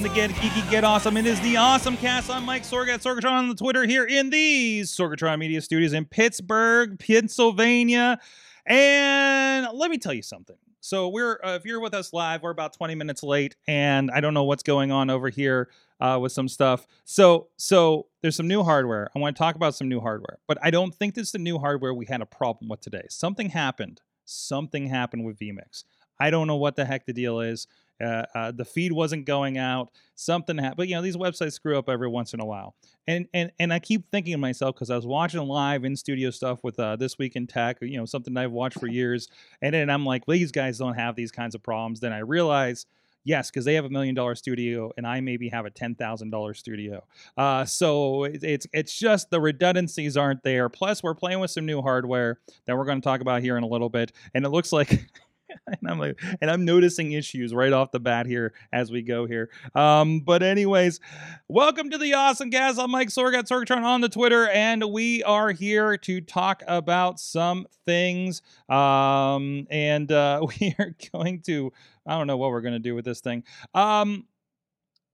To get geeky, get awesome. It is the Awesome Cast. I'm Mike Sorg at Sorgatron on the Twitter here in the Sorgatron Media Studios in Pittsburgh, Pennsylvania. And let me tell you something. So we're uh, if you're with us live, we're about 20 minutes late, and I don't know what's going on over here uh, with some stuff. So so there's some new hardware. I want to talk about some new hardware, but I don't think this is the new hardware we had a problem with today. Something happened. Something happened with vMix. I don't know what the heck the deal is. Uh, uh, the feed wasn't going out. Something happened. But you know, these websites screw up every once in a while. And and and I keep thinking to myself because I was watching live in studio stuff with uh, this week in tech. You know, something I've watched for years. And then I'm like, well, these guys don't have these kinds of problems. Then I realize. Yes, because they have a million dollar studio, and I maybe have a ten thousand dollar studio. Uh, so it, it's it's just the redundancies aren't there. Plus, we're playing with some new hardware that we're going to talk about here in a little bit, and it looks like and I'm like, and I'm noticing issues right off the bat here as we go here. Um, but anyways, welcome to the Awesome Cast. I'm Mike Sorg at Sorgatron on the Twitter, and we are here to talk about some things. Um, and uh, we are going to, I don't know what we're going to do with this thing. Um,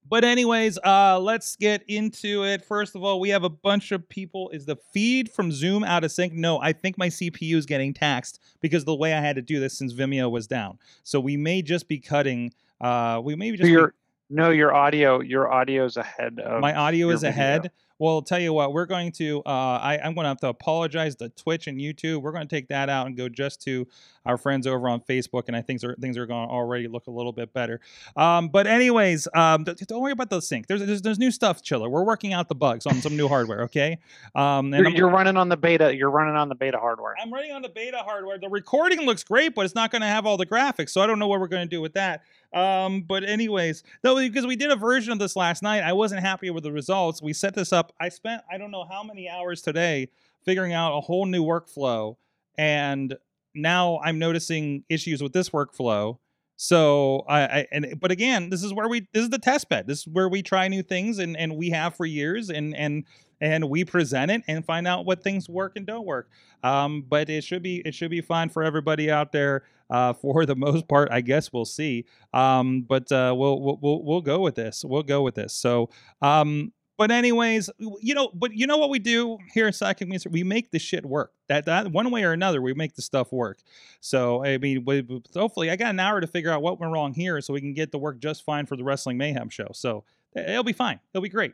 but anyways, uh, let's get into it. First of all, we have a bunch of people. Is the feed from Zoom out of sync? No, I think my CPU is getting taxed because the way I had to do this since Vimeo was down. So we may just be cutting. Uh, we may just be- your no, your audio, your audio's ahead of my audio is video. ahead. Well, tell you what, we're going to. Uh, I, I'm going to have to apologize to Twitch and YouTube. We're going to take that out and go just to our friends over on Facebook, and I think are, things are going to already look a little bit better. Um, but anyways, um, don't worry about the sync. There's, there's there's new stuff, Chiller. We're working out the bugs on some new hardware. Okay. Um, and You're, you're running on the beta. You're running on the beta hardware. I'm running on the beta hardware. The recording looks great, but it's not going to have all the graphics, so I don't know what we're going to do with that. Um, but anyways, though because we did a version of this last night, I wasn't happy with the results. We set this up. I spent I don't know how many hours today figuring out a whole new workflow, and now I'm noticing issues with this workflow. So I, I and but again, this is where we this is the test bed. This is where we try new things, and and we have for years, and and and we present it and find out what things work and don't work. Um, but it should be it should be fine for everybody out there. Uh, for the most part, I guess we'll see. Um, but uh, we'll, we'll we'll we'll go with this. We'll go with this. So, um, but anyways, you know, but you know what we do here at Psychic Music? We make the shit work. That that one way or another, we make the stuff work. So I mean, we, hopefully, I got an hour to figure out what went wrong here, so we can get the work just fine for the Wrestling Mayhem show. So eh, it'll be fine. It'll be great.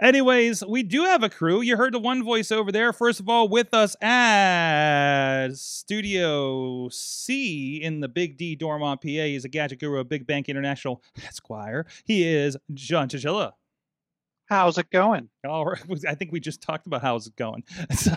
Anyways, we do have a crew. You heard the one voice over there. First of all, with us at Studio C in the Big D Dormont, PA. He's a gadget guru of Big Bank International Esquire. He is John Chichilla. How's it going? All right. I think we just talked about how's it going. So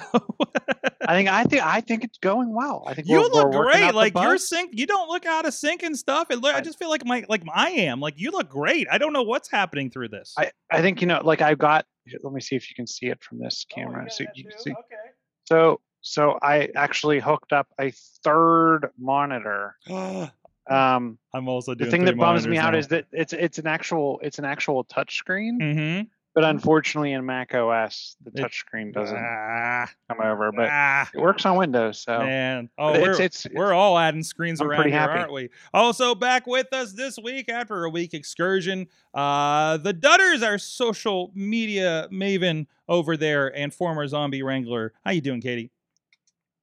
I think I think I think it's going well. I think you we're, look we're great. Like you're sync. You don't look out of sync and stuff. It, look- I I- just feel like my like I am. Like you look great. I don't know what's happening through this. I I think you know. Like I've got. Let me see if you can see it from this Oh, camera. so you can see. Okay. So so I actually hooked up a third monitor. Um, I'm also doing the thing that bums me out is that it's it's an actual it's an actual touch screen, mm-hmm. But unfortunately in Mac OS the touchscreen doesn't Ah, come over. But ah, it works on Windows. So man. Oh, we're, it's, it's we're all adding screens I'm around here, happy. aren't we? Also, back with us this week after a week excursion, uh, the Dutters, our social media maven over there and former zombie wrangler. How you doing, Katie?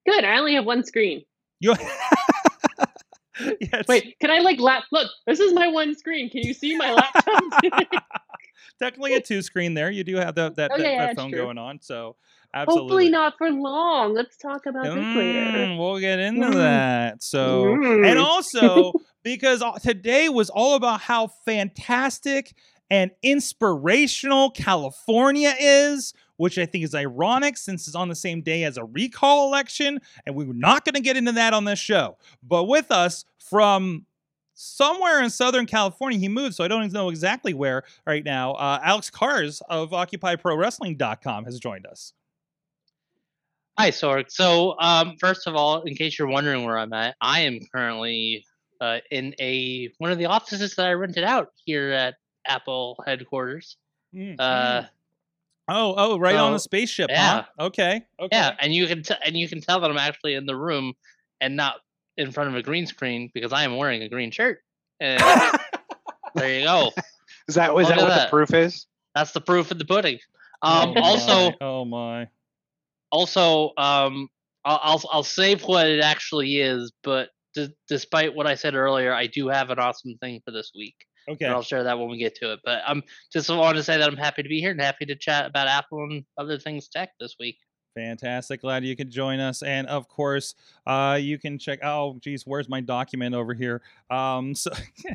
Good. I only have one screen. You. yes. Wait, can I like lap? Look, this is my one screen. Can you see my laptop? Technically a two screen there. You do have that that, Oh, that, yeah, that that's phone true. going on. So absolutely. Hopefully not for long. Let's talk about this later. Mm, we'll get into Mm. that. So, and Mm. also because today was all about how fantastic and inspirational California is, which I think is ironic since it's on the same day as a recall election, and we are not going to get into that on this show. But with us from somewhere in Southern California. He moved, so I don't even know exactly where right now. Uh, Alex Cars of OccupyProWrestling.com has joined us. Hi, Sorg. So, um, first of all, in case you're wondering where I'm at, I am currently uh, in a one of the offices that I rented out here at Apple headquarters. Uh, Oh, oh, right on the spaceship. yeah. Huh? Okay. Okay. Yeah, and you can t- and you can tell that I'm actually in the room and not in front of a green screen because I am wearing a green shirt. And there you go. Is that is that what that. the proof is? That's the proof of the pudding. Oh Um, my. also, oh my. also, um, I'll, I'll I'll save what it actually is, but d- despite what I said earlier, I do have an awesome thing for this week. Okay. And I'll share that when we get to it. But I'm just wanted to say that I'm happy to be here and happy to chat about Apple and other things tech this week. Fantastic. Glad you could join us. And of course, uh, you can check. Oh, geez, where's my document over here? Um, so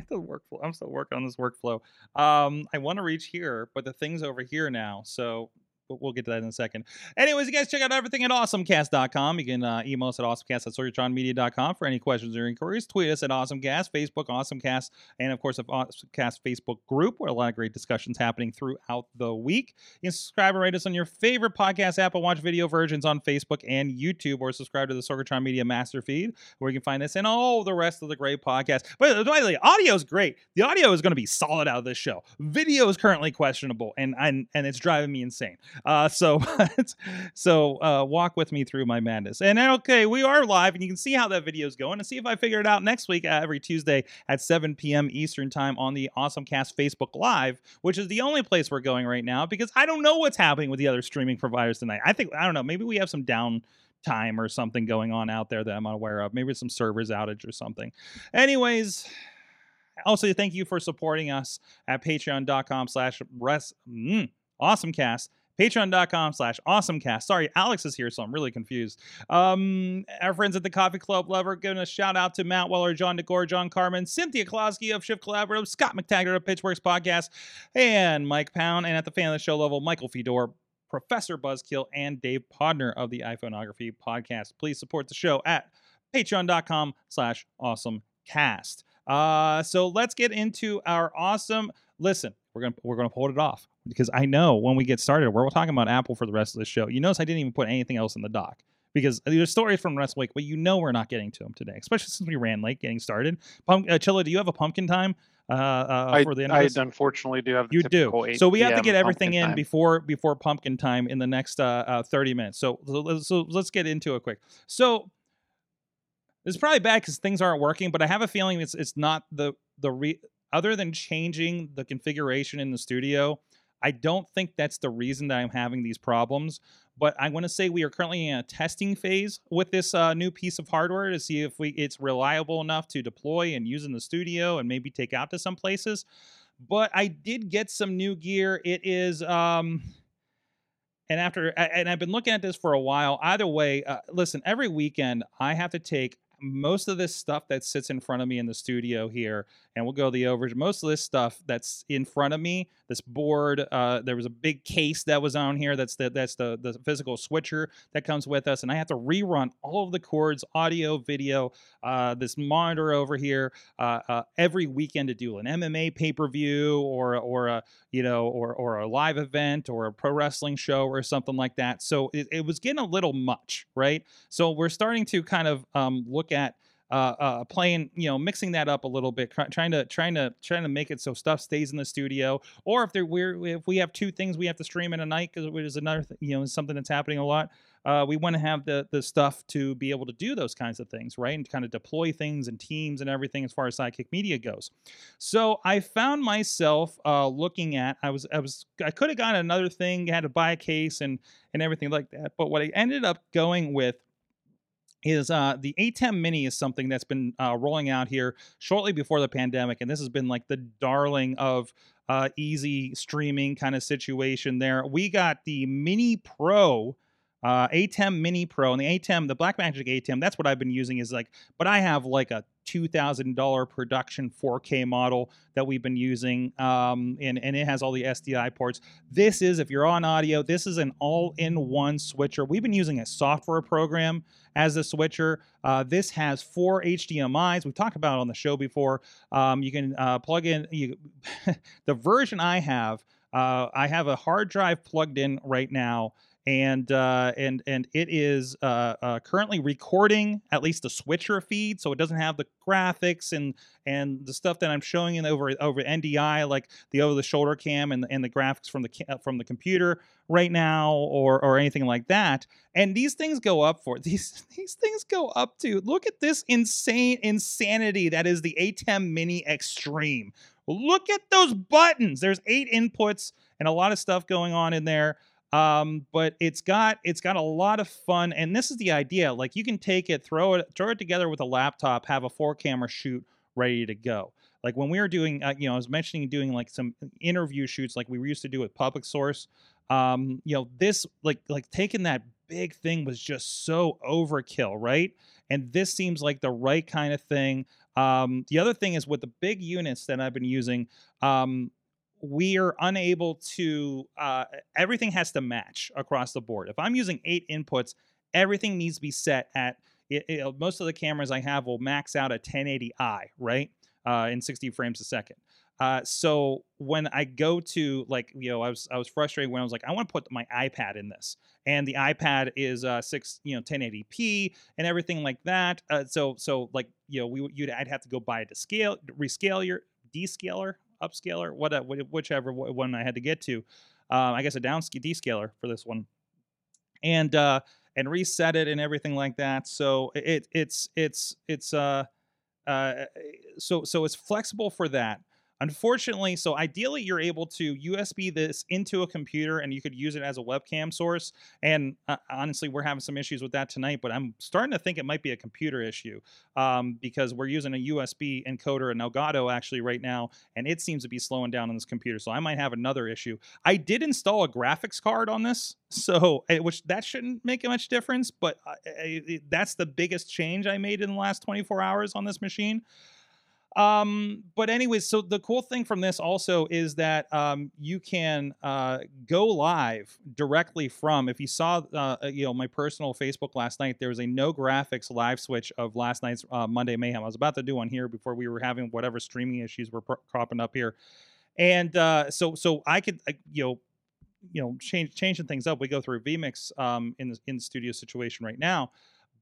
the workflow. I'm still working on this workflow. Um, I want to reach here, but the thing's over here now. So we'll get to that in a second. Anyways, you guys check out everything at awesomecast.com. You can uh, email us at awesomecast for any questions or inquiries. Tweet us at awesomecast, Facebook, awesomecast, and of course, the awesomecast Facebook group where a lot of great discussions happening throughout the week. You can subscribe and rate us on your favorite podcast app and watch video versions on Facebook and YouTube, or subscribe to the Sorgatron Media Master Feed, where you can find this and all the rest of the great podcasts. But by the way, audio is great. The audio is going to be solid out of this show. Video is currently questionable, and and, and it's driving me insane. Uh, so so uh, walk with me through my madness. And okay, we are live, and you can see how that video is going, and see if I figure it out next week uh, every Tuesday at 7 p.m. Eastern time on the Awesome Cast Facebook Live, which is the only place we're going right now because I don't know what's happening with the other streaming providers tonight. I think I don't know. Maybe we have some down time or something going on out there that I'm unaware of. Maybe some servers outage or something. Anyways, also thank you for supporting us at patreon.com slash mm, awesomecast patreon.com slash awesomecast. Sorry alex is here so i'm really confused. Um our friends at the coffee club lover giving a shout out to matt weller john degore john carmen cynthia Klosky of shift collaborative scott mctaggart of pitchworks podcast and mike pound and at the fan of the show level michael fedor professor buzzkill and dave podner of the iphoneography podcast. Please support the show at patreon.com slash awesomecast. Uh, so let's get into our awesome. Listen, we're gonna we're gonna hold it off because I know when we get started, we're talking about Apple for the rest of the show. You notice I didn't even put anything else in the doc because there's stories from last week, but you know we're not getting to them today, especially since we ran late getting started. Pump, uh, Chilla, do you have a pumpkin time uh, uh, I, for the end I unfortunately do have the You do. 8 So we have to get everything in time. before before pumpkin time in the next uh, uh, 30 minutes. So, so, let's- so let's get into it quick. So it's probably bad because things aren't working, but I have a feeling it's it's not the the re- other than changing the configuration in the studio. I don't think that's the reason that I'm having these problems. But I want to say we are currently in a testing phase with this uh, new piece of hardware to see if we it's reliable enough to deploy and use in the studio and maybe take out to some places. But I did get some new gear. It is um and after and I've been looking at this for a while. Either way, uh, listen, every weekend I have to take most of this stuff that sits in front of me in the studio here, and we'll go the overage. Most of this stuff that's in front of me, this board, uh, there was a big case that was on here. That's the that's the the physical switcher that comes with us, and I have to rerun all of the cords, audio, video, uh, this monitor over here uh, uh, every weekend to do an MMA pay per view or or a you know or or a live event or a pro wrestling show or something like that. So it, it was getting a little much, right? So we're starting to kind of um, look at uh, uh, playing, you know, mixing that up a little bit, try, trying to trying to trying to make it so stuff stays in the studio. Or if there we're if we have two things we have to stream in a night because it is another th- you know something that's happening a lot. Uh, we want to have the the stuff to be able to do those kinds of things, right? And kind of deploy things and teams and everything as far as Sidekick Media goes. So I found myself uh, looking at I was I was I could have gotten another thing, had to buy a case and and everything like that. But what I ended up going with is uh, the ATEM Mini is something that's been uh, rolling out here shortly before the pandemic, and this has been like the darling of uh, easy streaming kind of situation. There, we got the Mini Pro uh, ATEM Mini Pro and the ATEM, the Blackmagic ATEM. That's what I've been using. Is like, but I have like a two thousand dollar production 4K model that we've been using, um, and and it has all the SDI ports. This is if you're on audio, this is an all-in-one switcher. We've been using a software program as a switcher. Uh, this has four HDMI's. We've talked about on the show before. Um, you can uh, plug in you, the version I have. Uh, I have a hard drive plugged in right now and uh, and and it is uh, uh, currently recording at least the switcher feed, so it doesn't have the graphics and and the stuff that I'm showing in over over NDI, like the over the shoulder cam and and the graphics from the ca- from the computer right now, or or anything like that. And these things go up for these these things go up to look at this insane insanity that is the ATEM Mini Extreme. Look at those buttons. There's eight inputs and a lot of stuff going on in there um but it's got it's got a lot of fun and this is the idea like you can take it throw it throw it together with a laptop have a four camera shoot ready to go. Like when we were doing uh, you know i was mentioning doing like some interview shoots like we used to do with public source um you know this like like taking that big thing was just so overkill right? And this seems like the right kind of thing. Um the other thing is with the big units that i've been using um we are unable to uh, everything has to match across the board. If i'm using eight inputs everything needs to be set at it, it- most of the cameras i have will max out at 1080i right? Uh, in 60 frames a second. Uh, so when i go to like you know i was i was frustrated when i was like i want to put my ipad in this. And the ipad is uh, six you know 1080p and everything like that. Uh, so so like you know we you'd i'd have to go buy a scale rescale your descaler upscaler, what, uh, whichever one I had to get to. Um, I guess a down descaler for this one, and uh, and reset it and everything like that. So it it's it's it's uh, uh so so it's flexible for that. Unfortunately, so ideally you're able to USB this into a computer and you could use it as a webcam source. And uh, honestly, we're having some issues with that tonight, but I'm starting to think it might be a computer issue um, because we're using a USB encoder, an Elgato actually right now, and it seems to be slowing down on this computer. So I might have another issue. I did install a graphics card on this, so eh, which that shouldn't make much difference, but uh, eh, eh, that's the biggest change I made in the last 24 hours on this machine. Um, but anyways, so the cool thing from this also is that um, you can uh, go live directly from. If you saw, uh, you know, my personal Facebook last night, there was a no graphics live switch of last night's uh, Monday Mayhem. I was about to do one here before we were having whatever streaming issues were pro- cropping up here, and uh, so so I could, uh, you know, you know, change changing things up. We go through vmix um, in the in the studio situation right now,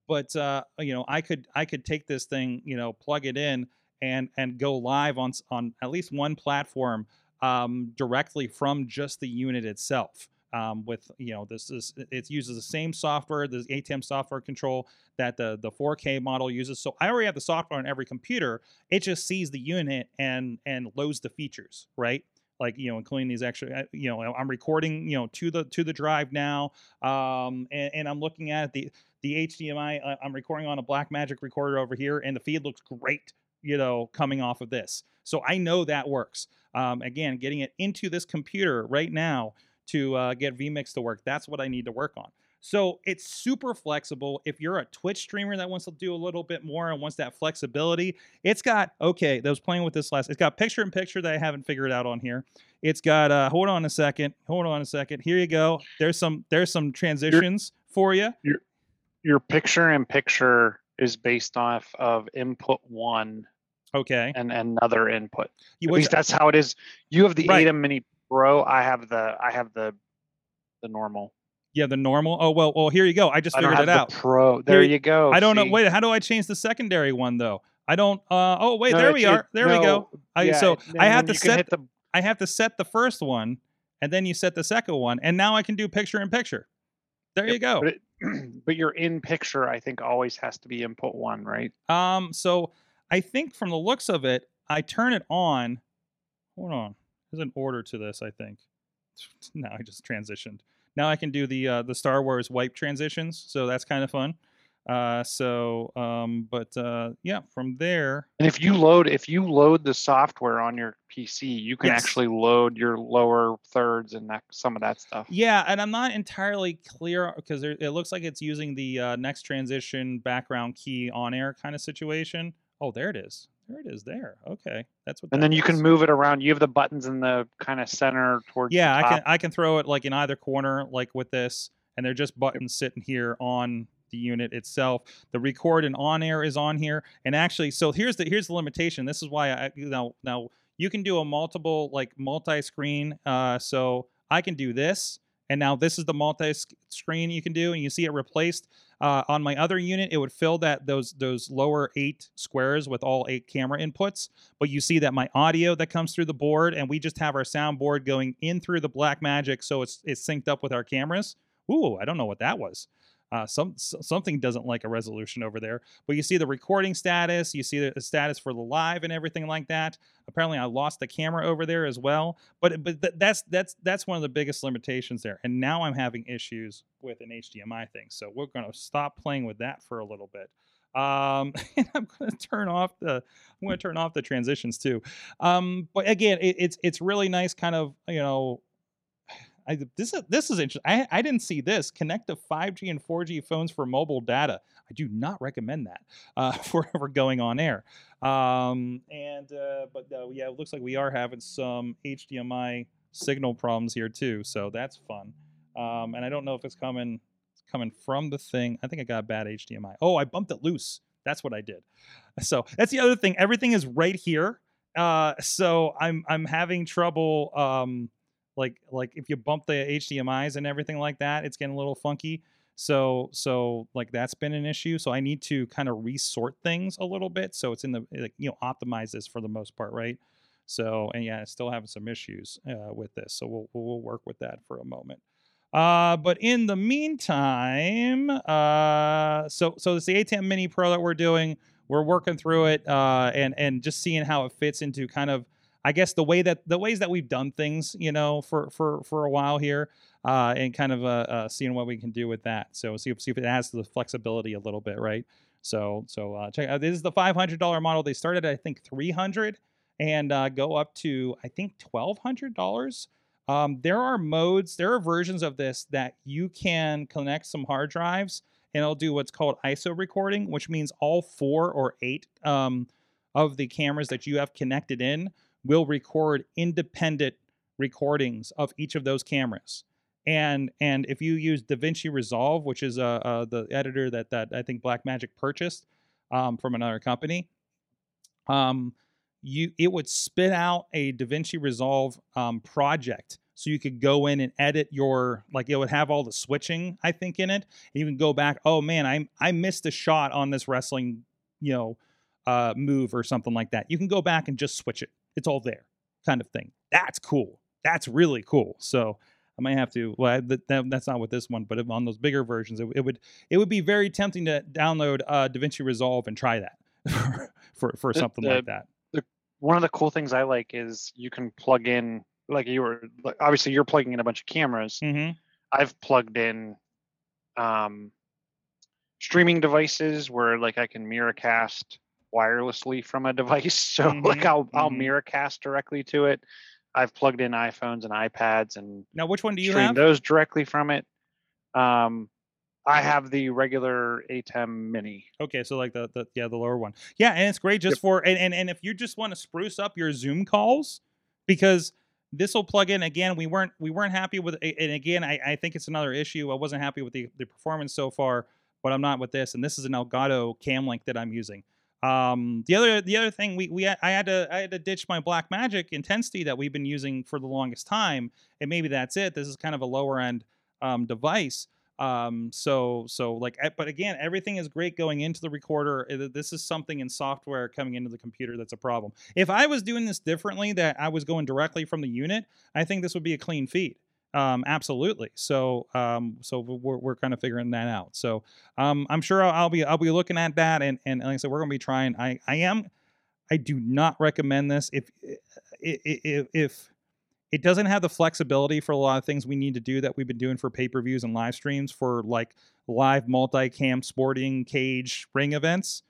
but uh, you know, I could I could take this thing, you know, plug it in and and go live on on at least one platform um, directly from just the unit itself. Um, with you know this is it uses the same software, the ATEM software control that the the 4K model uses. So I already have the software on every computer. It just sees the unit and and loads the features, right? Like you know, including these extra. uh, You know, I'm recording you know to the to the drive now, um, and, and I'm looking at the the HDMI. uh, I'm recording on a Blackmagic recorder over here, and the feed looks great you know, coming off of this. So I know that works. Um, again, getting it into this computer right now to uh, get vMix to work, that's what I need to work on. So it's super flexible. If you're a Twitch streamer that wants to do a little bit more and wants that flexibility, it's got okay. That was playing with this last. It's got picture in picture that I haven't figured out on here. It's got uh, hold on a second, hold on a second. Here you go. There's some there's some transitions for you. Your, Your picture in picture is based off of input one Okay, and another input. you At which least that's how it is. You have the Right. Mini Pro. I have the I have the the normal. yeah the normal. Oh well, well here you go. I just I figured it out. the Pro. There Here- you go. I don't know. Wait, how do I change the secondary one though? I don't. Uh, oh wait, No, there we are. There we go. I, yeah, so I have to set. the I have to set the first one, and then you set the second one, and now I can do picture in picture. There you go. But, it, but your in picture, I think, always has to be input one, right? Um, so I think from the looks of it, I turn it on. Hold on, there's an order to this. I think. Now I just transitioned. Now I can do the uh, the Star Wars wipe transitions, so that's kind of fun. Uh, so, um, but uh, yeah, from there, And if you load if you load the software on your PC, you can Yes. actually load your lower thirds and that some of that stuff. yeah, and I'm not entirely clear because it looks like it's using the uh, next transition background key on air kind of situation. Oh, there it is. There it is. There. Okay, that's what. And then you can move it around. You have the buttons in the kind of center towards Yeah, the I can I can throw it like in either corner, like with this, and they're just buttons sitting here on the unit itself. The record and on air is on here, and actually, so here's the here's the limitation. This is why I now now you can do a multiple like multi-screen. Uh, so I can do this, and now this is the multi-screen you can do, and you see it replaced. Uh, on my other unit, it would fill that those those lower eight squares with all eight camera inputs but you see that my audio that comes through the board and we just have our soundboard going in through the black magic so it's it's synced up with our cameras ooh i don't know what that was uh, some something doesn't like a resolution over there but you see the recording status you see the status for the live and everything like that. Apparently i lost the camera over there as well but but th- that's that's that's one of the biggest limitations there and now i'm having issues with an hdmi thing so we're going to stop playing with that for a little bit. Um and i'm going to turn off the i'm going to turn off the transitions too. Um but again it, it's it's really nice kind of you know I, this is this is interesting. I, I didn't see this. Connect to 5G and 4G phones for mobile data. I do not recommend that uh, for ever going on air. Um, and uh, but uh, yeah, it looks like we are having some HDMI signal problems here too. So that's fun. Um, and I don't know if it's coming it's coming from the thing. I think I got bad HDMI. Oh, I bumped it loose. That's what I did. So that's the other thing. Everything is right here. Uh, so I'm I'm having trouble. Um, like like if you bump the HDMI's and everything like that, it's getting a little funky. So so like that's been an issue. So I need to kind of resort things a little bit. So it's in the like you know optimize this for the most part, right? So and yeah, still having some issues uh, with this. So we'll we'll work with that for a moment. Uh, but in the meantime, uh, so so it's the ATEM Mini Pro that we're doing. We're working through it uh, and and just seeing how it fits into kind of I guess the way that the ways that we've done things, you know, for for for a while here, uh, and kind of uh, uh, seeing what we can do with that. So see if see if it has the flexibility a little bit, right? So so uh, check out. This is the five hundred dollar model. They started at I think three hundred and uh, go up to I think twelve hundred dollars. Um, there are modes, there are versions of this that you can connect some hard drives, and it'll do what's called ISO recording, which means all four or eight um, of the cameras that you have connected in will record independent recordings of each of those cameras. And and if you use DaVinci Resolve, which is uh, uh, the editor that that I think Blackmagic purchased um, from another company, um, you it would spit out a DaVinci Resolve um, project, so you could go in and edit your like it would have all the switching I think in it. And you can go back. Oh man, I I missed a shot on this wrestling, you know, uh, move or something like that. You can go back and just switch it. It's all there, kind of thing. That's cool. That's really cool. So I might have to. Well, that, that, that's not with this one, but on those bigger versions, it, it would it would be very tempting to download uh, DaVinci Resolve and try that for for The- something the- like that. One of the cool things I like is you can plug in like you were like, obviously you're plugging in a bunch of cameras. hmm I've plugged in um, streaming devices where like I can mirrorcast wirelessly from a device. So like Mhm, I'll I'll mhm. mirrorcast directly to it. I've plugged in iPhones and iPads and Now, which one do you stream have? those directly from it. Um, I have the regular ATEM Mini. Okay, so like the, the yeah the lower one. Yeah, and it's great just for and, and and if you just want to spruce up your Zoom calls, because this will plug in again. We weren't we weren't happy with and again I, I think it's another issue. I wasn't happy with the, the performance so far, but I'm not with this. And this is an Elgato cam link that I'm using. Um, the other the other thing we we I had to I had to ditch my Black Magic intensity that we've been using for the longest time, and maybe that's it. This is kind of a lower end um, device. Um, so so like, eh, but again, everything is great going into the recorder. Uh, This is something in software coming into the computer that's a problem. If I was doing this differently, that I was going directly from the unit, I think this would be a clean feed. Um, absolutely. So um, so we're, we're kind of figuring that out. So um, I'm sure I'll, I'll be I'll be looking at that, and and like I said, we're gonna be trying. I I am. I do not recommend this if if if it doesn't have the flexibility for a lot of things we need to do that we've been doing for pay-per-views and live streams for like live multi-cam sporting cage ring events.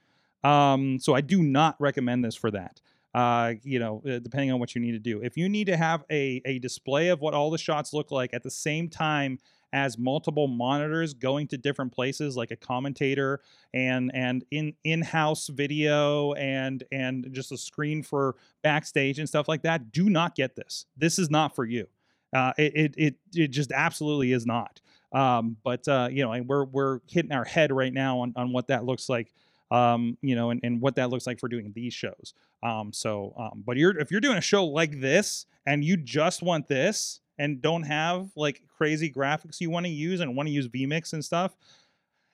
Um, so I do not recommend this for that. Uh, you know, uh, depending on what you need to do. If you need to have a a display of what all the shots look like at the same time as multiple monitors going to different places like a commentator and and in in-house video and and just a screen for backstage and stuff like that do not get this. This is not for you. Uh, it, it it it just absolutely is not. Um, but uh, you know and we're we're hitting our head right now on, on what that looks like um, you know and, and what that looks like for doing these shows. Um, so um, but you're if you're doing a show like this and you just want this and don't have like crazy graphics you want to use and want to use vmix and stuff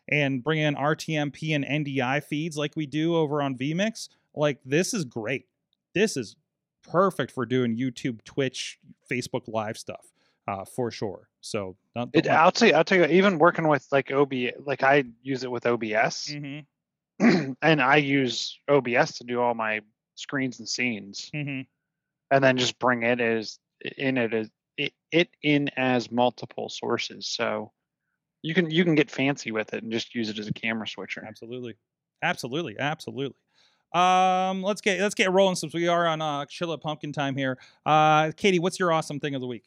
and bring in rtmp and ndi feeds like we do over on vmix like this is great. This is perfect for doing youtube twitch facebook live stuff uh, for sure. So don't, don't I'll tell you, I'll tell you, even working with like OB, like I use it with OBS, Mhm, and I use OBS to do all my screens and scenes, mhm. and then just bring it as in it as it, it in as multiple sources. So you can you can get fancy with it and just use it as a camera switcher. Absolutely. Absolutely. Absolutely. Um, let's get let's get rolling since we are on uh Chilla Pumpkin time here. Uh Katie, what's your awesome thing of the week?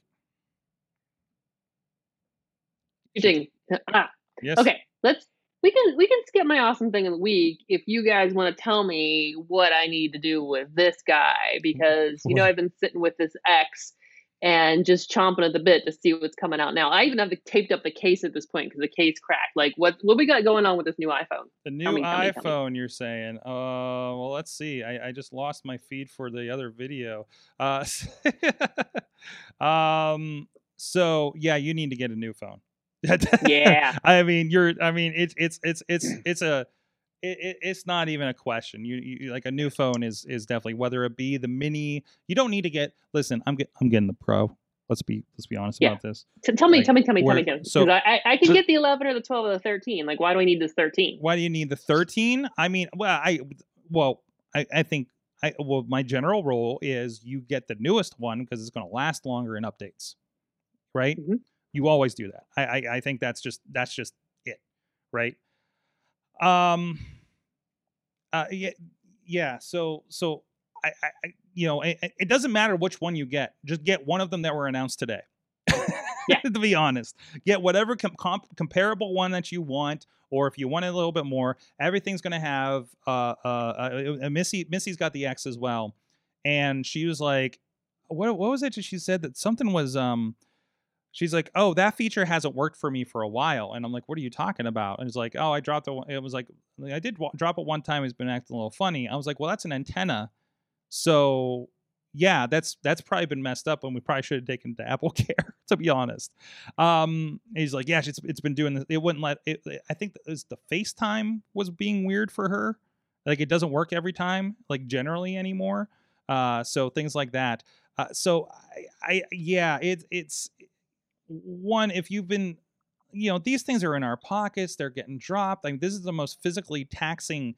Ding. Ah, Yes. okay, let's we can we can skip my awesome thing of the week if you guys want to tell me what I need to do with this guy because you know I've been sitting with this X and just chomping at the bit to see what's coming out now. I even have the, taped up the case at this point because the case cracked. Like what what we got going on with this new iPhone? The new Tell me, tell me, tell me. iPhone, you're saying. Uh well let's see. I, I just lost my feed for the other video. Uh um so yeah, you need to get a new phone. Yeah. I mean, you're. I mean, it's it's it's it's it's a. It, it, it's not even a question. You, you like a new phone is is definitely whether it be the mini. You don't need to get. Listen, I'm get, I'm getting the pro. Let's be let's be honest Yeah. about this. T- tell me, Like, tell me, tell me, tell me, tell me. so- I, I, can so- get the 11 or the 12 or the 13. Like, why do I need this 13? Why do you need the 13? I mean, well, I well, I I think I well, my general rule is you get the newest one because it's going to last longer in updates, right? Mhm. You always do that. I, I I think that's just that's just it, right? Um, uh, yeah, yeah. So so I I, you know it, it doesn't matter which one you get, just get one of them that were announced today. Yeah. to be honest, get whatever com- comp- comparable one that you want, or if you want it a little bit more, everything's going to have. Uh, uh, uh, uh, Missy, Missy's got the X as well, and she was like, "What? What was it?" She said that something was. Um, she's like, "Oh, that feature hasn't worked for me for a while," and I'm like, "What are you talking about?" And it's like, "Oh, I dropped it. one- It was like I did wa- drop it one time. It's been acting a little funny." I was like, "Well, that's an antenna, so." Yeah, that's that's probably been messed up, and we probably should have taken to Apple Care, to be honest. Um, he's like, yeah, it's, it's been doing this. It wouldn't let it. I think it was the FaceTime was being weird for her. Like it doesn't work every time, like generally anymore. Uh, so things like that. Uh, so I, I yeah, it, it's one if you've been, you know, these things are in our pockets. They're getting dropped. I mean, this is the most physically taxing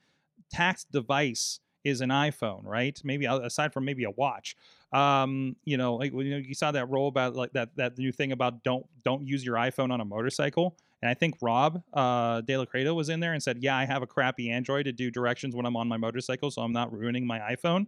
taxed device is an iPhone, right? Maybe aside from maybe a watch. Um, you know, like you, know, you saw that role about like that that new thing about don't don't use your iPhone on a motorcycle. And I think Rob uh, De La Credo was in there and said, "Yeah, I have a crappy Android to do directions when I'm on my motorcycle, so I'm not ruining my iPhone."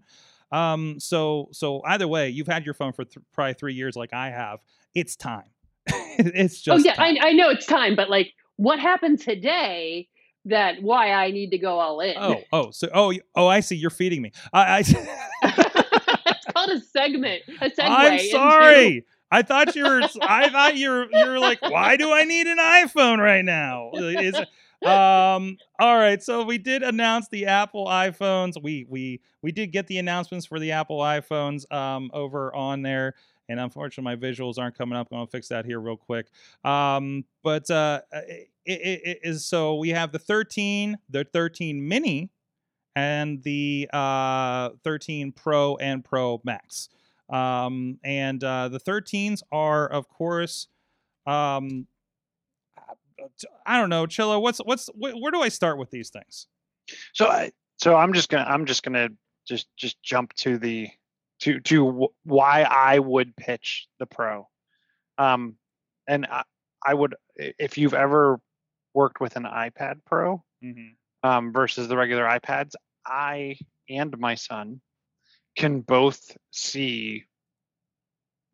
Um, so so either way, you've had your phone for th- probably three years, like I have. It's time. it's just. Oh, yeah. I, I know it's time, but like, what happened today that why I need to go all in? oh oh so oh oh I see. You're feeding me. I. I it's called a segment. A segue. I'm into- sorry. I thought you were. I thought you were. You were like, why do I need an iPhone right now? Is um. All right. So we did announce the Apple iPhones. We we we did get the announcements for the Apple iPhones um over on there. And unfortunately, my visuals aren't coming up. I'm gonna fix that here real quick. Um, but uh, it, it, it is so we have the 13, the 13 Mini, and the uh 13 Pro and Pro Max. Um, and uh, the 13s are, of course, um, I don't know, Chilla. What's what's wh- where do I start with these things? So I so I'm just gonna I'm just gonna just just jump to the to to wh- why I would pitch the Pro. Um, and I, I would if you've ever worked with an iPad Pro Mhm. um, versus the regular iPads, I and my son can both see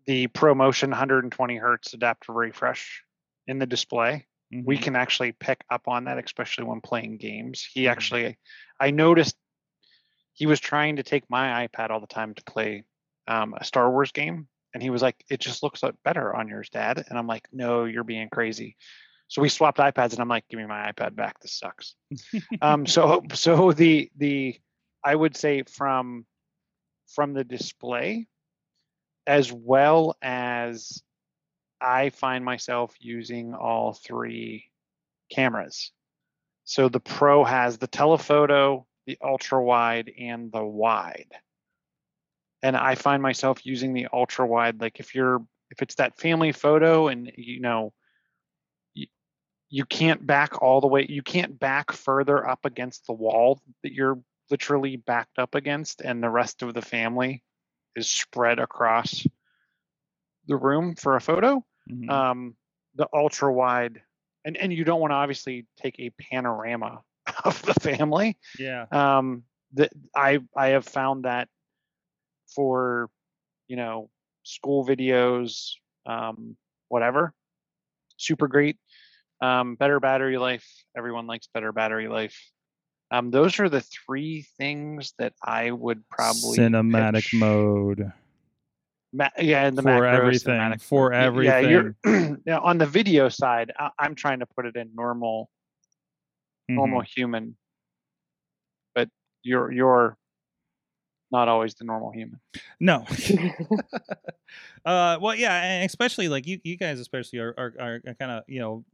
the ProMotion 120 hertz adaptive refresh in the display. We Mhm. can actually pick up on that, especially when playing games. He Mhm. actually, I noticed he was trying to take my iPad all the time to play um, a Star Wars game. And he was like, it just looks better on yours, dad. And I'm like, no, you're being crazy. So we swapped iPads and I'm like, give me my iPad back. This sucks. um, so, so the, the, I would say from, from the display as well as I find myself using all three cameras. So the Pro has the telephoto, the ultra wide, and the wide. And I find myself using the ultra wide. Like if you're, if it's that family photo and you know, you, you can't back all the way, you can't back further up against the wall that you're literally backed up against, and the rest of the family is spread across the room for a photo Mhm. um, the ultra wide, and and you don't want to obviously take a panorama of the family. yeah. Um, that I I have found that for you know school videos, um, whatever, super great. Um, better battery life. Everyone likes better battery life. Um, those are the three things that I would probably cinematic pitch. mode Ma- yeah, and the for macro everything. cinematic For. Y- Yeah, you're everything. yeah, on the video side. I, I'm trying to put it in normal, Normal human, but you're you're not always the normal human. No. uh, well, yeah, and especially like you, you guys, especially are are, are kind of you know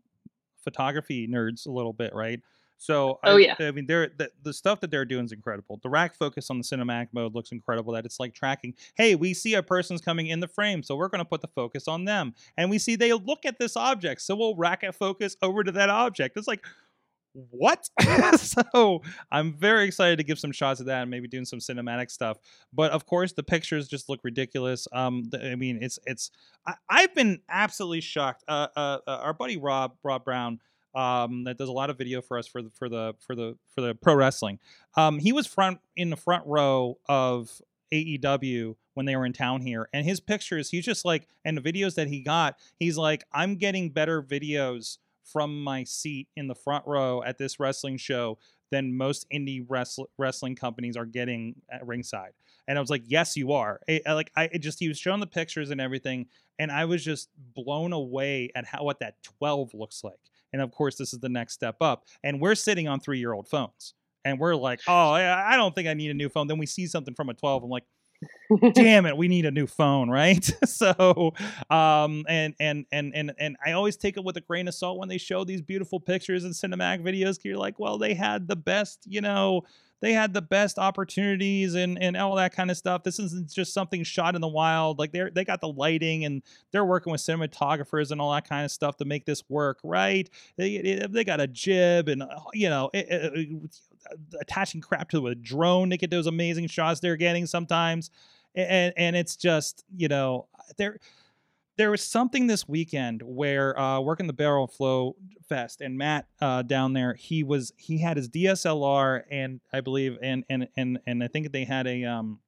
photography nerds a little bit, right? So, Oh, I, yeah. I mean, they're the, the stuff that they're doing is incredible. The rack focus on the cinematic mode looks incredible. That it's like tracking. Hey, we see a person's coming in the frame, so we're going to put the focus on them, and we see they look at this object, so we'll rack it focus over to that object. It's like. What? so I'm very excited to give some shots of that and maybe doing some cinematic stuff but of course the pictures just look ridiculous um i mean it's it's I, i've been absolutely shocked uh, uh uh, our buddy rob rob brown um that does a lot of video for us for the for the for the for the pro wrestling um he was front in the front row of AEW when they were in town here and his pictures he's just like and the videos that he got he's like I'm getting better videos from my seat in the front row at this wrestling show than most indie wrestle- wrestling companies are getting at ringside and I was like, "Yes, you are." I, I- like I just he was showing the pictures and everything, and I was just blown away at how what that 12 looks like. And of course, this is the next step up. And we're sitting on three year old phones, and we're like, "Oh, I I don't think I need a new phone." Then we see something from a 12. I'm like, damn it we need a new phone right? So um and and and and and i always take it with a grain of salt when they show these beautiful pictures and cinematic videos you're like well they had the best you know they had the best opportunities and and all that kind of stuff. This isn't just something shot in the wild like they're they got the lighting and they're working with cinematographers and all that kind of stuff to make this work right? They, they- got a jib and uh, you know it- it- attaching crap to a drone to get those amazing shots they're getting sometimes. And and it's just you know there there was something this weekend where uh working the barrel flow fest and matt uh down there he was he had his dslr and i believe and and and and i think they had a um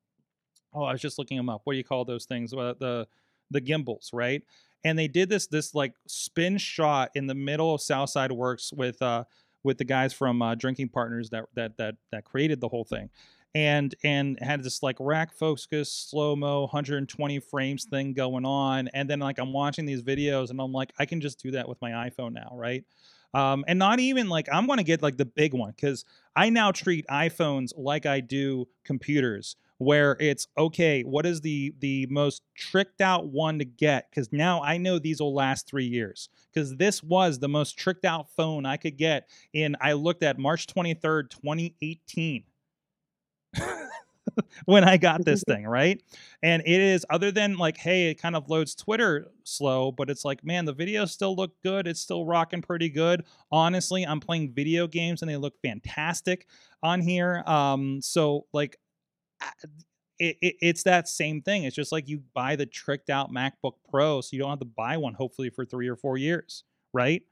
oh i was just looking them up. What do you call those things? Uh, the the gimbals right? And they did this this like spin shot in the middle of southside works with uh with the guys from uh, drinking partners that that that that created the whole thing. And and had this like rack focus slow mo 120 frames thing going on. And then like i'm watching these videos and i'm like i can just do that with my iphone now right? Um, and not even like i'm to get like the big one because i now treat iphones like i do computers where it's okay what is the the most tricked out one to get because now i know these will last three years because this was the most tricked out phone i could get in i looked at march 23rd 2018 when I got this thing, right? And it is other than like, hey, it kind of loads Twitter slow, but it's like, man, the videos still look good. It's still rocking pretty good. Honestly, I'm playing video games and they look fantastic on here. Um, so like, it, it, it's that same thing. It's just like you buy the tricked out MacBook Pro, so you don't have to buy one hopefully for three or four years, right?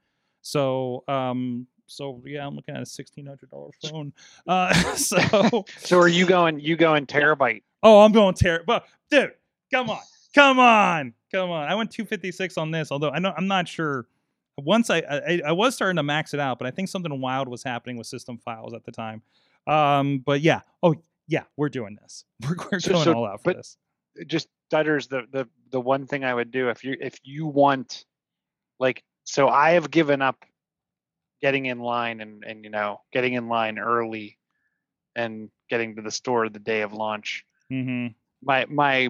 So, um, so yeah, I'm looking at a sixteen hundred dollar phone. Uh, so, So are you going? You going terabyte? oh, I'm going ter but dude, come on, come on, come on. I went two fifty six on this, although I know I'm not sure. Once I, I I was starting to max it out, but I think something wild was happening with system files at the time. Um, but yeah, oh yeah, we're doing this. We're, we're So- going so- all out for this. just stutters the the the one thing I would do if you if you want like so I have given up getting in line and and you know getting in line early and getting to the store the day of launch. Mm-hmm. My my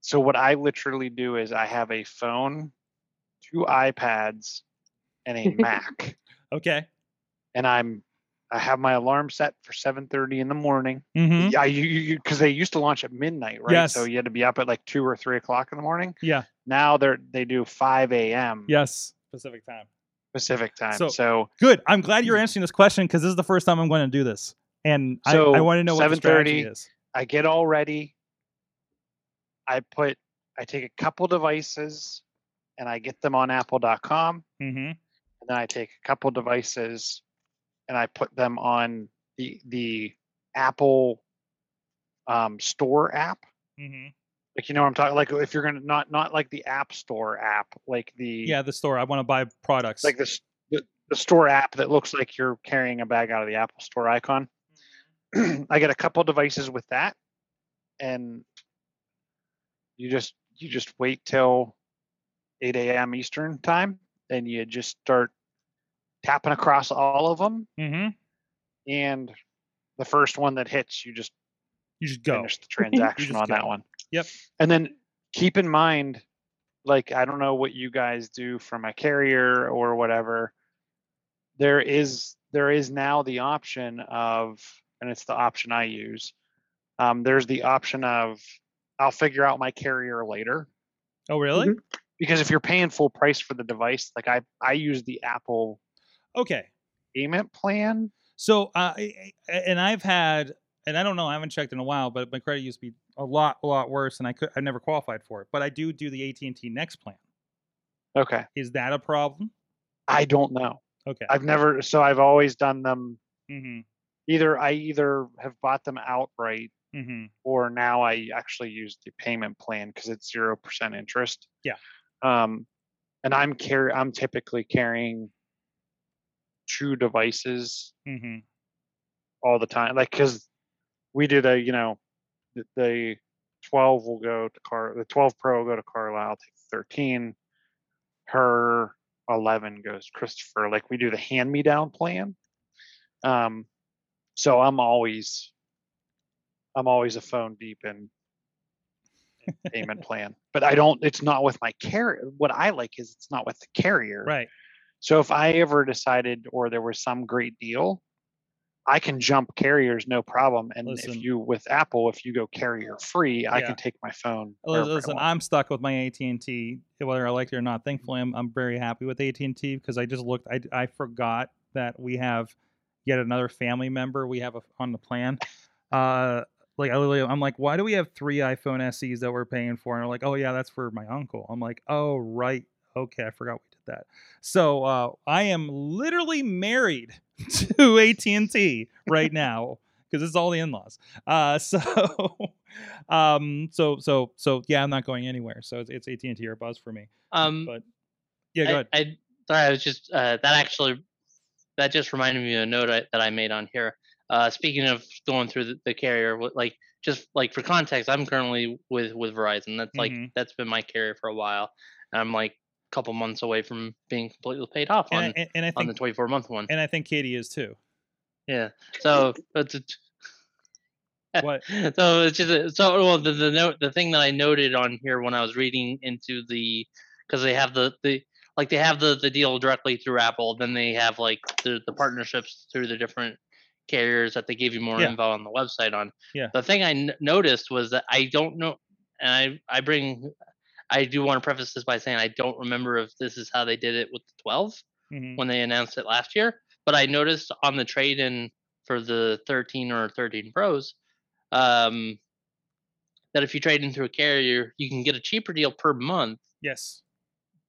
so what I literally do is I have a phone, two iPads, and a Mac, Okay. and I'm I have my alarm set for 7:30 in the morning. Mm-hmm. Yeah, you because they used to launch at midnight, right? Yes. So you had to be up at like two or three o'clock in the morning. Yeah. Now they're they do 5 a.m. Yes. Pacific time. Pacific time. So- So, Good. I'm glad you're answering this question because this is the first time I'm going to do this, and I, I want to know what the strategy is. I get all ready. I put I take a couple devices and I get them on apple.com Mm-hmm. and then I take a couple devices and I put them on the the Apple um, store app. Mm-hmm. Like you know what I'm talking like if you're gonna not not like the App Store app, like the Yeah, the store. I want to buy products. like this the, the store app that looks like you're carrying a bag out of the Apple Store icon. I get a couple devices with that, and you just you just wait till 8 a.m. Eastern time, and you just start tapping across all of them, mm-hmm. and the first one that hits, you just You just go. finish the transaction just on that one. Yep. And then keep in mind, like I don't know what you guys do from a carrier or whatever. There is there is now the option of, and it's the option I use. Um, there's the option of I'll figure out my carrier later Oh, really? because if you're paying full price for the device, like I I use the Apple Okay. payment plan. So, uh, and I've had, and I don't know, I haven't checked in a while, but my credit used to be a lot, a lot worse, and I could, I never qualified for it. But I do do the AT and T Next plan. Okay, Is that a problem? I don't know. Okay. I've never so I've always done them mm-hmm. either I either have bought them outright Mm-hmm. or now I actually use the payment plan because it's zero percent interest. Yeah. Um, and I'm carry I'm typically carrying two devices Mm-hmm. all the time, like because we do the you know the, the 12 will go to car the 12 Pro will go to Carlisle, take 13. Her 11 goes Christopher. Like we do the hand me down plan. Um, so I'm always I'm always a phone deep in in payment plan, but I don't. It's not with my carrier. What I like is it's not with the carrier. Right. So if I ever decided or there was some great deal, I can jump carriers no problem. And Listen. if you with Apple, if you go carrier free, I can take my phone. Listen. I'm stuck with my AT and T, whether I like it or not. Thankfully, I'm I'm very happy with AT and T because I just looked. I I forgot that we have yet another family member we have a, on the plan. Uh, like I literally, I'm like, why do we have three iPhone SEs that we're paying for? And they're like, oh yeah, that's for my uncle. I'm like, oh right, okay, I forgot we that. So uh, I am literally married to AT and T right now because it's all the in-laws. Uh, so, um, so, so, so, yeah, I'm not going anywhere. So it's, it's AT and T or Buzz for me. Um, but yeah, go ahead. I, I sorry, I was just uh, that actually that just reminded me of a note I, that I made on here. Uh, speaking of going through the, the carrier, like just like for context, I'm currently with with Verizon. That's like Mhm. that's been my carrier for a while. And I'm like couple months away from being completely paid off and, on I, and, and I on the 24 month one. and I think Katie is too. Yeah. So What? so it's just a- so well the the note the thing that I noted on here when I was reading into the because they have the the like they have the the deal directly through Apple, then they have like the the partnerships through the different carriers that they give you more Yeah. info on the website on. Yeah. The thing I n- noticed was that I don't know, and I I bring I do want to preface this by saying I don't remember if this is how they did it with the 12 Mhm. when they announced it last year. But I noticed on the trade in for the 13 or 13 Pros, um, that if you trade in through a carrier, you can get a cheaper deal per month, Yes.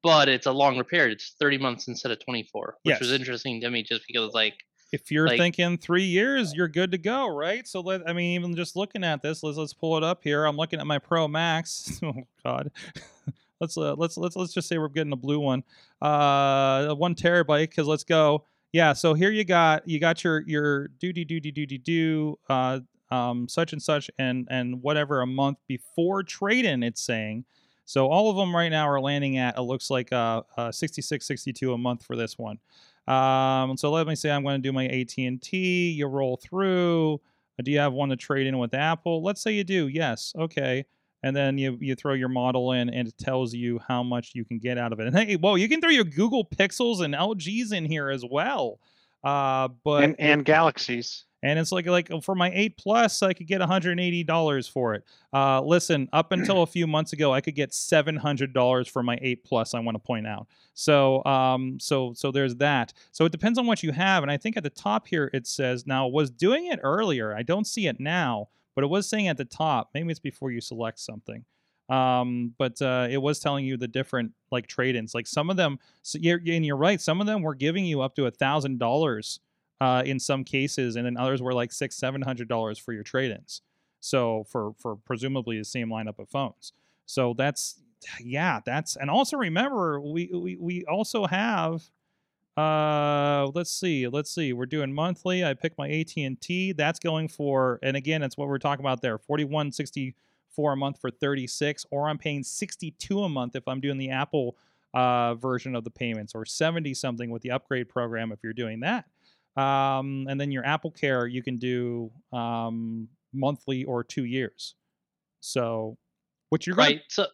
but it's a longer period. It's 30 months instead of 24, which was interesting to me just because like If you're Like- thinking three years, you're good to go, right? So let I mean, even just looking at this, let's let's pull it up here. I'm looking at my Pro Max. oh God. let's uh, let's let's let's just say we're getting a blue one. Uh one terabyte, because let's go. Yeah, so here you got you got your your duty duty duty do uh um such and such and and whatever a month before trade-in it's saying. So all of them right now are landing at it looks like uh, uh 66 62 a month for this one. Um, so let me say I'm going to do my AT&T. You roll through. Uh, Do you have one to trade in with Apple? Let's say you do. Yes. Okay. And then you you throw your model in, and it tells you how much you can get out of it. And hey, whoa, you can throw your Google Pixels and LGs in here as well. Uh, but and and galaxies. And it's like like for my 8 plus i could get $180 for it. Uh, listen up until a few months ago i could get $700 for my 8 plus i want to point out. So um so so there's that. So it depends on what you have and i think at the top here it says now was doing it earlier. I don't see it now but it was saying at the top. Maybe it's before you select something. Um but uh it was telling you the different like trade-ins. Like some of them so you're and you're right some of them were giving you up to a thousand dollars uh, in some cases, and then others were like six, seven hundred dollars for your trade-ins. So for for presumably the same lineup of phones. So that's yeah, that's and also remember we we, we also have uh let's see let's see we're doing monthly i picked my at&t that's going for and again that's what we're talking about there 4164 a month for 36 or i'm paying 62 a month if i'm doing the apple uh, version of the payments or 70 something with the upgrade program if you're doing that um, and then your Apple Care you can do um, monthly or two years. So, what you're right. So,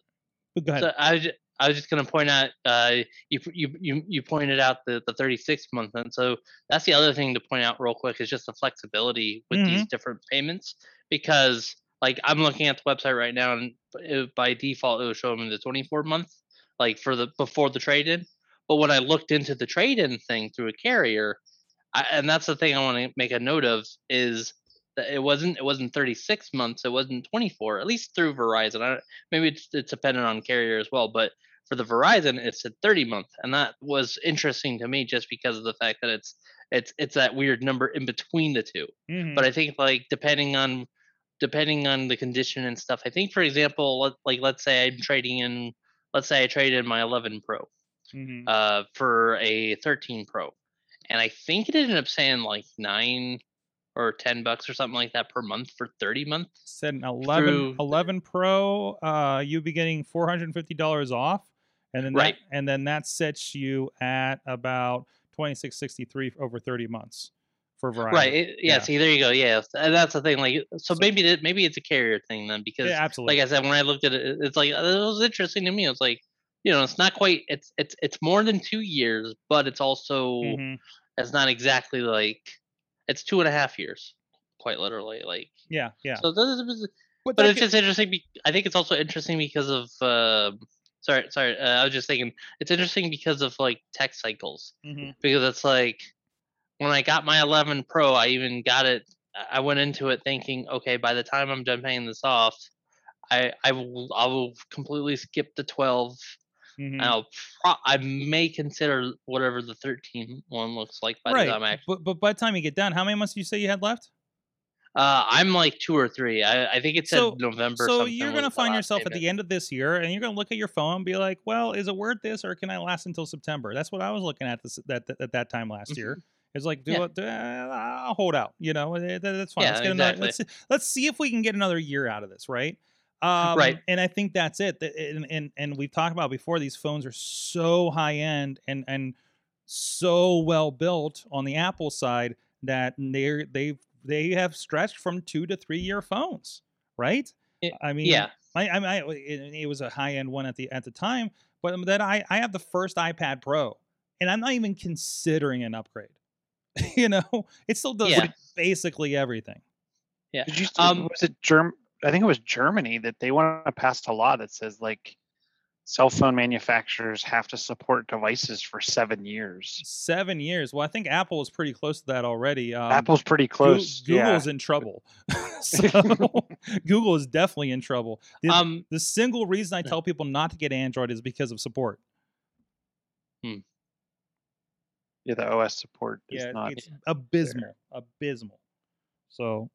Gonna, go ahead. so I was just, I was just gonna point out uh, you you you you pointed out the the 36 month, and so that's the other thing to point out real quick is just the flexibility with these different payments because like I'm looking at the website right now and it, by default it was showing me the 24 month like for the before the trade in, but when I looked into the trade in thing through a carrier, I, and that's the thing I want to make a note of is that it wasn't it wasn't 36 months, it wasn't 24, at least through Verizon. I, don't- maybe it's it's dependent on carrier as well, but for the Verizon, it's a 30 month, and that was interesting to me just because of the fact that it's it's it's that weird number in between the two. Mhm. But I think like depending on depending on the condition and stuff, I think for example, let, like let's say I'm trading in, let's say I trade in my 11 Pro Mhm. uh, for a 13 Pro, and I think it ended up saying like nine or 10 bucks or something like that per month for 30 months. Said an 11, through- 11 Pro, uh, you'd be getting four hundred and fifty dollars off, and then Right. that, and then that sets you at about twenty six sixty three over thirty months for Verizon. Right. It, yeah, Yeah. See, there you go. Yeah, and that's the thing. Like, so, So- maybe that maybe it's a carrier thing then, because Yeah, absolutely. like I said, when I looked at it, it's like it was interesting to me. It's like, you know, it's not quite. It's it's it's more than two years, but it's also Mhm. It's not exactly like it's two and a half years, quite literally. Like, Yeah, yeah. so this is, But, but it's could- just interesting. Be, I think it's also interesting because of. Uh, sorry, sorry. Uh, I was just thinking it's interesting because of like tech cycles Mhm. because it's like when I got my 11 Pro, I even got it. I went into it thinking, okay, by the time I'm done paying this off, I I will I will completely skip the 12. Mhm. and I'll pro- I may consider whatever the 13 one looks like by right. the time I. But but by the time you get down, how many months do you say you had left? Uh, I'm like two or three. I, I think it said So- November. So you're gonna find yourself at the end of this year, and you're gonna look at your phone and be like, "Well, is it worth this, or can I last until September?" That's what I was looking at this that at that time last year. It's like, do Mm-hmm. Yeah. it, do- uh, I'll hold out. You know, eh, that- that's fine. Yeah, let's get another. exactly. Let's let's see if we can get another year out of this, right? Um, Right. And I think that's it. And, and and we've talked about before. These phones are so high end and and so well built on the Apple side that they they they have stretched from two to three year phones, right? i mean, yeah. I, I, I it, it was a high end one at the at the time, but then I I have the first iPad Pro, and I'm not even considering an upgrade. you know, it still does Yeah. basically everything. Yeah. Did you? Um, was it Germ? I think it was Germany that they want to pass a law that says like, cell phone manufacturers have to support devices for seven years. Seven years. Well, I think Apple is pretty close to that already. Um, Apple's pretty close. yeah. Google's in trouble. so Google is definitely in trouble. The, Um, the single reason I tell people not to get Android is because of support. yeah, the OS support is yeah, not. it's abysmal, abysmal. So,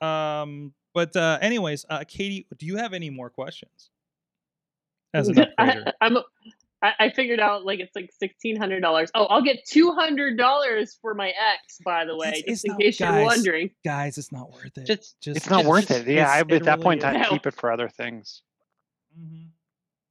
um, but uh, anyways, uh, Katie, do you have any more questions? As an upgrader, I, I'm. I, I figured out like it's like sixteen hundred dollars. Oh, I'll get two hundred dollars for my ex, by the way, It's- just it's in not- case guys, you're wondering. guys, it's not worth it. Just- Just, It's not It's worth it. Yeah, I, it's- at it that point in really time, is. keep it for other things. Mm-hmm.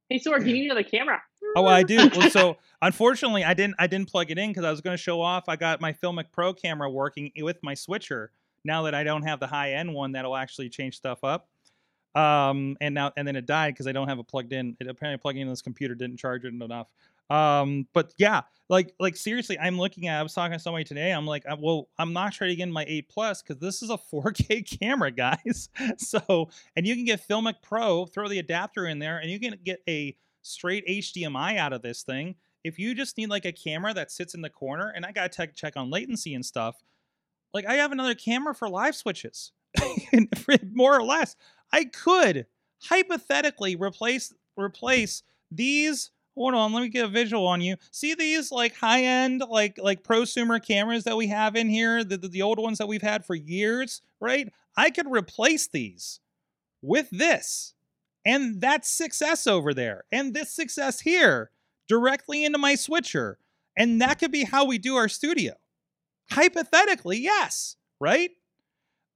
Hey, Sorg, you need another camera? Oh, I do. Well, so unfortunately, I didn't. I didn't plug it in because I was going to show off. I got my Filmic Pro camera working with my switcher. Now that I don't have the high end one, that'll actually change stuff up. Um, and now and then it died because I don't have it plugged in. It apparently plugging in this computer didn't charge it enough. Um, but yeah, like like seriously, I'm looking at. I was talking to somebody today. I'm like, uh, well, I'm not trading in my eight plus because this is a 4K camera, guys. so and you can get Filmic Pro, throw the adapter in there, and you can get a straight HDMI out of this thing. If you just need like a camera that sits in the corner, and I got to check check on latency and stuff, like I have another camera for live switches, more or less. I could hypothetically replace replace these. Hold on, let me get a visual on you. See these like high end like like prosumer cameras that we have in here, the, the the old ones that we've had for years, right? I could replace these with this and that success over there and this success here directly into my switcher and that could be how we do our studio hypothetically yes right?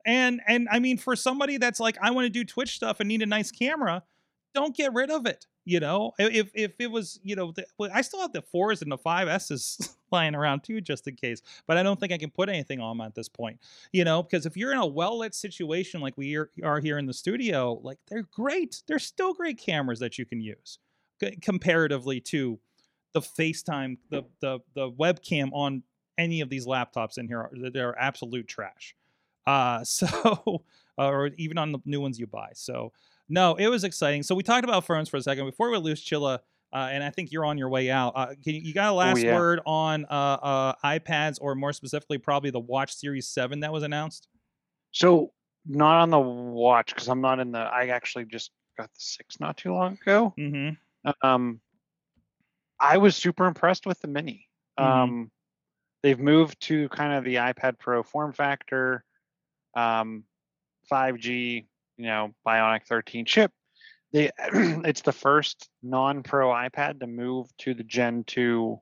And and i mean for somebody that's like i want to do twitch stuff and need a nice camera don't get rid of it you know? If if it was you know the, well, i still have the fours and the five s's lying around too just in case but i don't think i can put anything on 'em at this point you know? Because if you're in a well-lit situation like we are, are here in the studio like they're great they're still great cameras that you can use comparatively to the facetime the the, the webcam on any of these laptops in here are, they're absolute trash uh so or even on the new ones you buy so no it was exciting so we talked about phones for a second before we lose chilla uh, and I think you're on your way out. Uh, can you, you got a last yeah. word on uh, uh, iPads, or more specifically, probably the Watch Series Seven that was announced? So not on the watch because I'm not in the. I actually just got the six not too long ago. Mm-hmm. Um, I was super impressed with the mini. Mhm. Um, they've moved to kind of the iPad Pro form factor, um, 5G, you know, Bionic 13 chip. They, it's the first non-Pro iPad to move to the Gen 2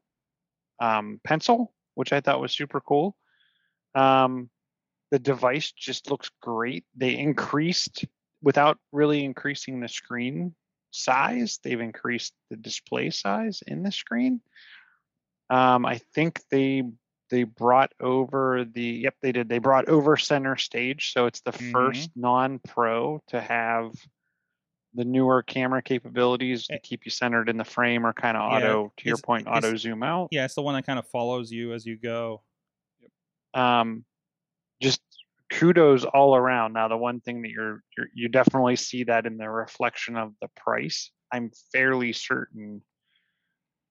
um, pencil, which I thought was super cool. Um, the device just looks great. They increased without really increasing the screen size. They've increased the display size in the screen. Um, I think they they brought over the yep they did they brought over center stage, so it's the Mhm. first non-pro to have the newer camera capabilities Eh. to keep you centered in the frame or kind of Yeah, auto to your point auto zoom out. Yeah, it's the one that kind of follows you as you go. um, just kudos all around. Now, the one thing that you're, you're you definitely see that in the reflection of the price. I'm fairly certain.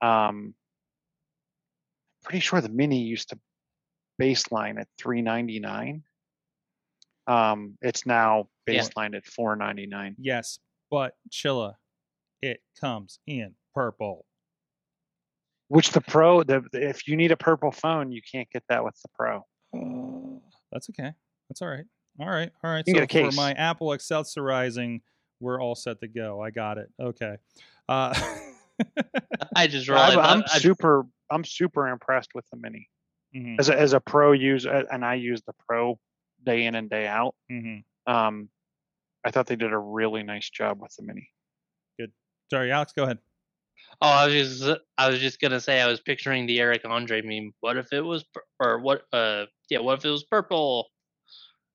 Um, pretty sure the mini used to baseline at 399. Um, it's now Yeah. baseline at 499. Yes, but Chilla, it comes in purple. Which the pro, the the- if you need a purple phone, you can't get that with the pro. Oh, that's okay. That's all right. All right. All right. You So can get a for my Apple accessorizing, we're all set to go. I got it. Okay. Uh, I just realized I'm, I'm that I- super, I'm super impressed with the mini. mhm, as a, as a pro user, and I use the pro day in and day out. mhm. Um, I thought they did a really nice job with the mini. Good. Sorry, Alex, go ahead. Oh, I was just I was just gonna say I was picturing the Eric Andre meme. What if it was or what? Uh, yeah. What if it was purple?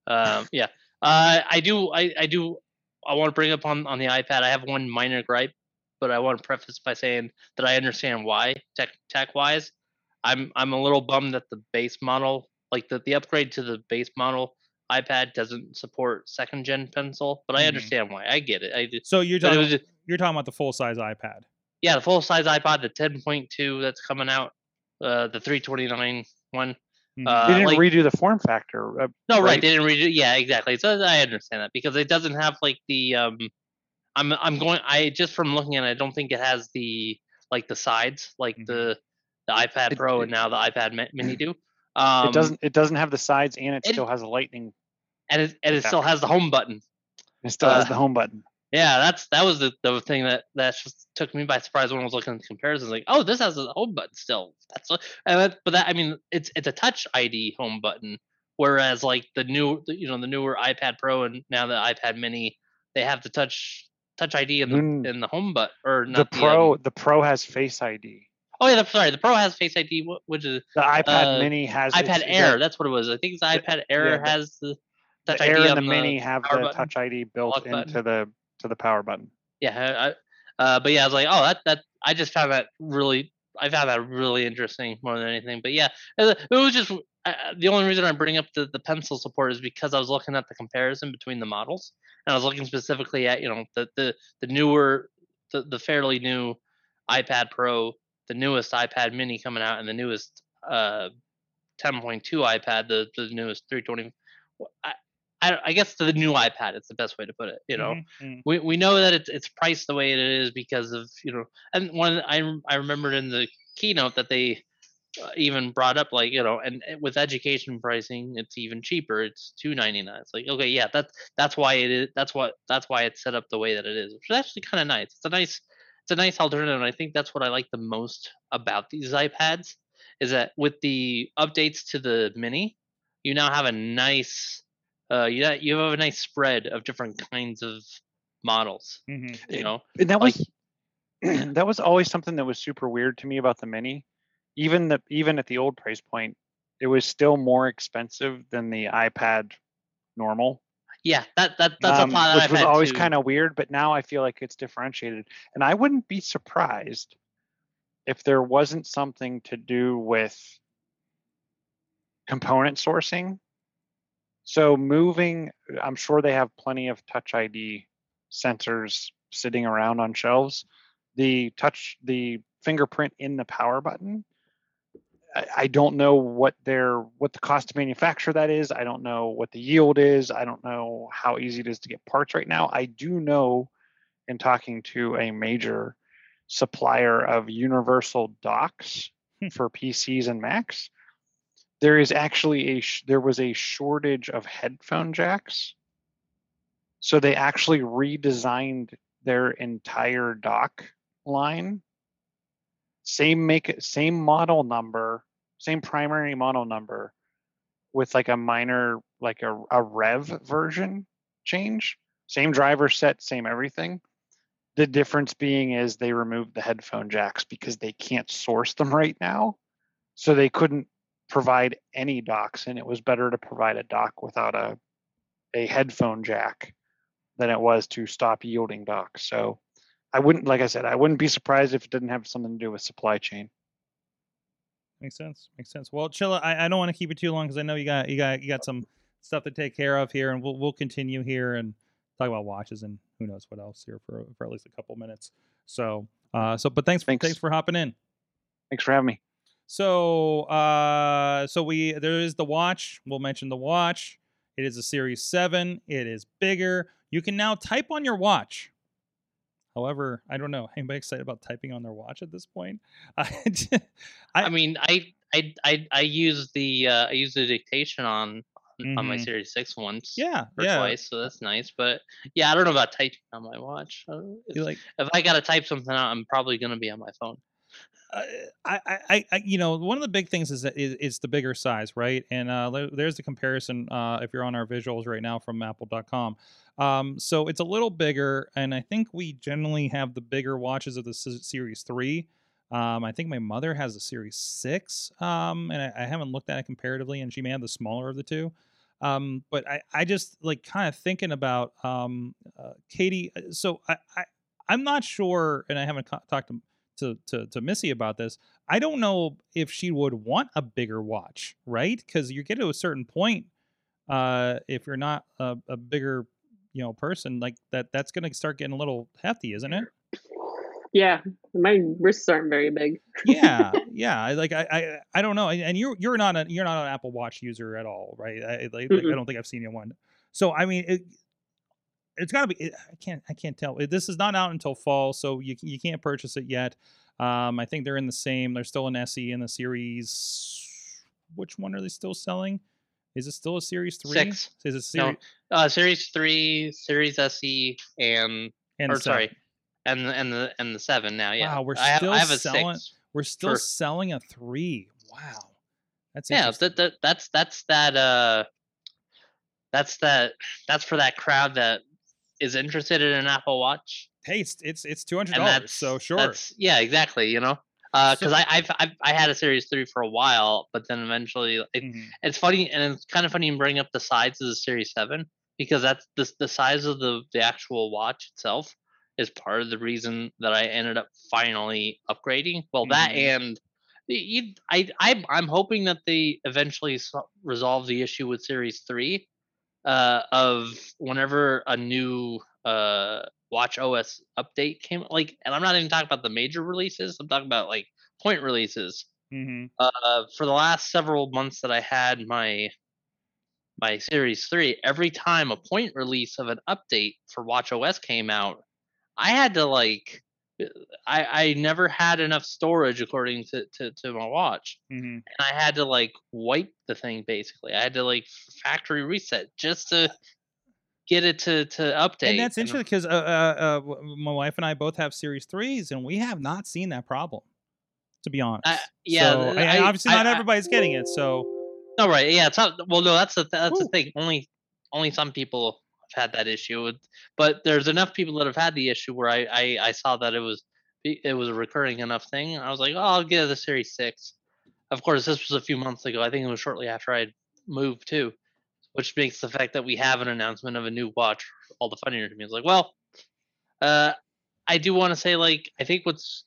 Um, yeah. Uh, I do. I I do. I want to bring up on on the iPad. I have one minor gripe, but I want to preface by saying that I understand why tech tech wise. I'm I'm a little bummed that the base model, like the the upgrade to the base model iPad, doesn't support second gen pencil. But I Mhm. understand why. I get it. I just, So you're talking just, you're talking about the full size iPad. yeah, the full size iPod, the 10.2 that's coming out, uh, the 329 one. Mhm. Uh, they didn't like- redo the form factor. Uh, No, right. right. They didn't redo. it. Yeah, exactly. So I understand that because it doesn't have like the um. I'm I'm going. I just from looking at it, I don't think it has the like the sides like Mhm. the the iPad It- Pro it- and now the iPad Mini do. Um, it doesn't. It doesn't have the sides, and it it- still has a lightning. and it and it still has the home button. It still has uh, the home button. Yeah, that's that was the, the thing that that just took me by surprise when I was looking at the comparisons. Like, oh, this has a home button still. That's and that, but that I mean, it's it's a Touch ID home button, whereas like the new you know the newer iPad Pro and now the iPad Mini, they have the Touch Touch ID in the Mm. in the home button or The not the, um, Pro. the Pro has Face ID. oh yeah, the, sorry, the Pro has Face ID, which is The iPad Uh, Mini has iPad Air. The, That's what it was. I think the the- iPad Air yeah, has the the Touch Air ID and the Mini have the button, Touch ID built into the to the power button. yeah I, uh, but yeah i was like oh that that i just found that really i found that really interesting more than anything but yeah it was just uh, the only reason i bring up the, the pencil support is because i was looking at the comparison between the models and i was looking specifically at you know the the, the newer the, the fairly new ipad pro the newest ipad mini coming out and the newest uh 10.2 ipad the, the newest 320 I, I, I guess the new ipad is the best way to put it you know Mhm, mhm. we we know that it's it's priced the way it is because of you know and one I I remembered in the keynote that they even brought up like you know and with education pricing it's even cheaper it's 299 it's like okay yeah that's that's why it is that's what that's why it's set up the way that it is which is actually kind of nice it's a nice it's a nice alternative and I think that's what I like the most about these iPads is that with the updates to the mini you now have a nice uh you ha- you have a nice spread of different kinds of models Mhm. you know And that Like- was that was always something that was super weird to me about the Mini. Even the even at the old price point, it was still more expensive than the iPad normal. yeah that that that's um, a that which was always kind of weird. But now I feel like it's differentiated, and I wouldn't be surprised if there wasn't something to do with component sourcing. So moving, I'm sure they have plenty of Touch ID sensors sitting around on shelves. The touch, the fingerprint in the power button. I, I don't know what their what the cost to manufacture that is. I don't know what the yield is. I don't know how easy it is to get parts right now. I do know in talking to a major supplier of universal docks Hmm. for PCs and Macs, there is actually a sh- there was a shortage of headphone jacks. So they actually redesigned their entire dock line. Same make same model number, same primary model number with like a minor like a, a rev version change. Same driver set, same everything. The difference being is they removed the headphone jacks because they can't source them right now. So they couldn't provide any docks and it was better to provide a dock without a a headphone jack than it was to stop yielding docks. So I wouldn't like I said, I wouldn't be surprised if it didn't have something to do with supply chain. Makes sense. Makes sense. Well, Chilla, I, I don't want to keep it too long because I know you got you got you got some stuff to take care of here, and we'll we'll continue here and talk about watches and who knows what else here for for at least a couple minutes. So, uh, so but thanks Thanks. thanks for hopping in. Thanks for having me. So, uh, so we there is the watch. We'll mention the watch. It is a Series Seven. It is bigger. You can now type on your watch. However, I don't know. Anybody excited about typing on their watch at this point? I, I, mean, I I I I use the uh, I use the dictation on on my Mhm. Series Six once. yeah, Or yeah. twice, so that's nice. But yeah, I don't know about typing on my watch. Uh, if, like if I gotta type something out, I'm probably gonna be on my phone. uh, I, I, I- I, you know, one of the big things is that is, is the bigger size, right? And uh, there's the comparison uh, if you're on our visuals right now from Apple.com. Um, so it's a little bigger, and I think we generally have the bigger watches of the S- Series Three. Um, I think my mother has a Series Six, um, and I, I haven't looked at it comparatively, and she may have the smaller of the two. Um, but I, I just like kind of thinking about um, uh, Katie. uh, So I, I, I'm not sure, and I haven't co- talked to to, to to Missy about this. I don't know if she would want a bigger watch, right? Because you get to a certain point, uh, if you're not a, a bigger, you know, person like that, that's going to start getting a little hefty, isn't it? Yeah, my wrists aren't very big. yeah, yeah. I- Like I, I, I don't know. And and you're you're not a you're not an Apple Watch user at all, right? I, like, like, I don't think I've seen you one. So I mean, it, it's got to be. It, I can't I can't tell. This is not out until fall, so you you can't purchase it yet. Um, I think they're in the same. They're still an SE in the series. Which one are they still selling? Is it still a Series Three? Six. Is it No, series? uh, Series Three, Series SE, and and or seven? sorry, and and the and the seven now. Yeah, Wow, we're I have, still have a selling- six. we're still for- selling a three. Wow, that's Yeah, that, that that's that's that uh, that's that that's for that crowd that is interested in an Apple Watch. hey, it's it's it's two hundred dollars. So sure. That's yeah, exactly. You know, because So- I I've, I've I had a Series Three for a while, but then eventually it, Mhm. it's funny and it's kind of funny you bring up the size of the Series Seven because that's the the size of the the actual watch itself is part of the reason that I ended up finally upgrading. Well, that Mhm. and you, I I I'm hoping that they eventually resolve the issue with Series Three uh, of whenever a new uh, Watch OS update came. Like, and I'm not even talking about the major releases. I'm talking about like point releases Mhm. uh, for the last several months that I had my my Series Three, every time a point release of an update for WatchOS came out, I had to like, I I never had enough storage according to to, to my watch, Mhm. and I had to like wipe the thing basically. I had to like factory reset just to get it to to update. And that's interesting because uh, uh, uh, my wife and I both have Series threes, and we have not seen that problem. To be honest, I- yeah, So, and I- obviously I- not everybody's getting it. So No, right. Yeah, it's not. Well, no, that's the th- that's Woo. the thing. Only only some people have had that issue, but there's enough people that have had the issue where I I, I saw that it was it was a recurring enough thing. I was like, oh, I'll get the Series Six. Of course, this was a few months ago. I think it was shortly after I moved too, which makes the fact that we have an announcement of a new watch all the funnier to me. It's like, well, uh, I do want to say like I think what's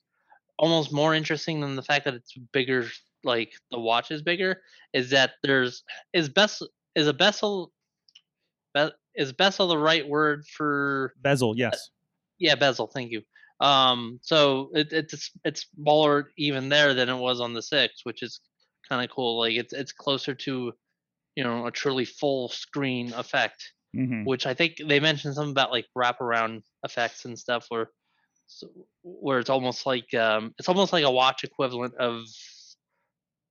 almost more interesting than the fact that it's bigger like the watch is bigger is that there's is best is a bezel be, is bezel the right word for bezel, yes. yeah bezel thank you um so it, it's it's smaller even there than it was on the six which is kind of cool like it's it's closer to you know a truly full screen effect hmm which I think they mentioned something about like wraparound effects and stuff where where it's almost like um it's almost like a watch equivalent of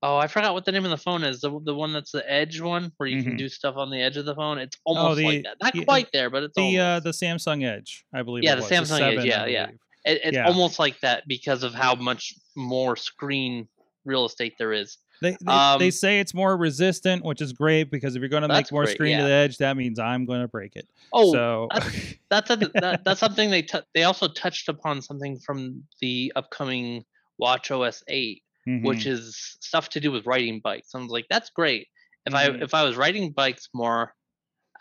oh I forgot what the name of the phone is the the one that's the edge one where you Mhm. can do stuff on the edge of the phone it's almost the- like that not yeah, quite there but it's The uh, the Samsung Edge, I believe. Yeah, the Samsung Edge, 7, yeah, yeah. It, it's yeah. almost like that because of how much more screen real estate there is They they, they Um, say it's more resistant, which is great because if you're going to make more great, screen to the edge, that means I'm going to break it. oh so that's a, that, that's something they tou they also touched upon something from the upcoming watch os 8 which mhm. is stuff to do with riding bikes. I was like, that's great. If Mhm. I if I was riding bikes more,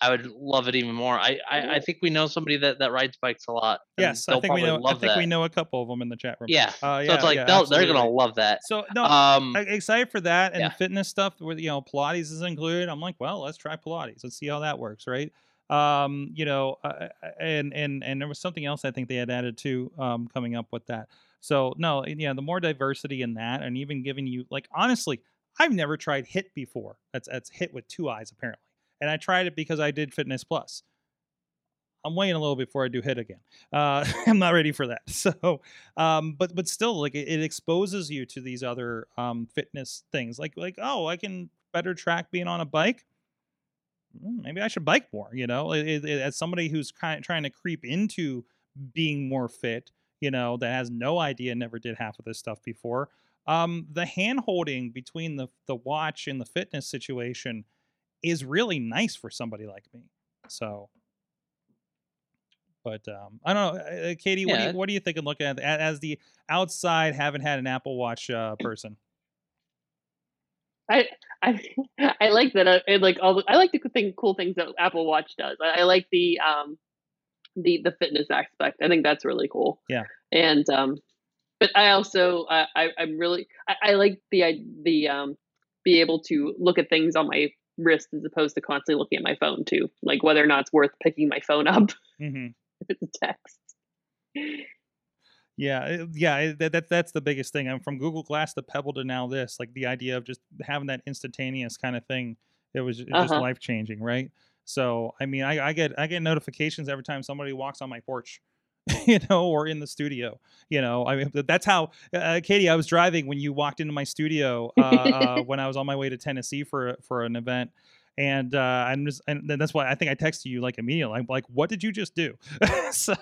I would love it even more. I I, I think we know somebody that that rides bikes a lot. yes, I think we know. I think that. we know a couple of them in the chat room. Yeah. uh, yeah so it's like yeah, they're gonna love that. So no, Um, excited for that and yeah. fitness stuff where you know Pilates is included. I'm like, well, let's try Pilates. Let's see how that works, right? Um, you know, uh, and and and there was something else I think they had added too, um, coming up with that. So no, yeah, the more diversity in that, and even giving you like honestly, I've never tried HIIT before. That's that's HIIT with two eyes apparently, and I tried it because I did Fitness Plus. I'm waiting a little before I do HIIT again. Uh, I'm not ready for that. So, um, but but still, like it, it exposes you to these other um, fitness things. Like like oh, I can better track being on a bike. Mm, Maybe I should bike more. You know, it- it- as somebody who's kind of trying to creep into being more fit, you know, that has no idea, never did half of this stuff before. Um, the hand holding between the the watch and the fitness situation is really nice for somebody like me. So, but um, I don't know, uh, uh, Katie. What, do you, what are you thinking? Looking at as the outside, haven't had an Apple Watch uh, person. I I I like that. I, I like all. The, I like the thing, cool things that Apple Watch does. I, I like the um the the fitness aspect. I think that's really cool. Yeah. And um, but I also I, I I'm really I, I like the I the um be able to look at things on my wrist as opposed to constantly looking at my phone too. Like whether or not it's worth picking my phone up hmm if it's a text. Yeah, yeah, that, that that's the biggest thing. I'm from Google Glass to Pebble to now this, like the idea of just having that instantaneous kind of thing. It was just Uh-huh. life changing, right? So, I mean, I, I get I get notifications every time somebody walks on my porch, you know, or in the studio. You know, I mean, that's how uh, Katie. I was driving when you walked into my studio uh, uh, when I was on my way to Tennessee for for an event. And uh, I'm just, and that's why I think I texted you like immediately. I'm like, "What did you just do?" so,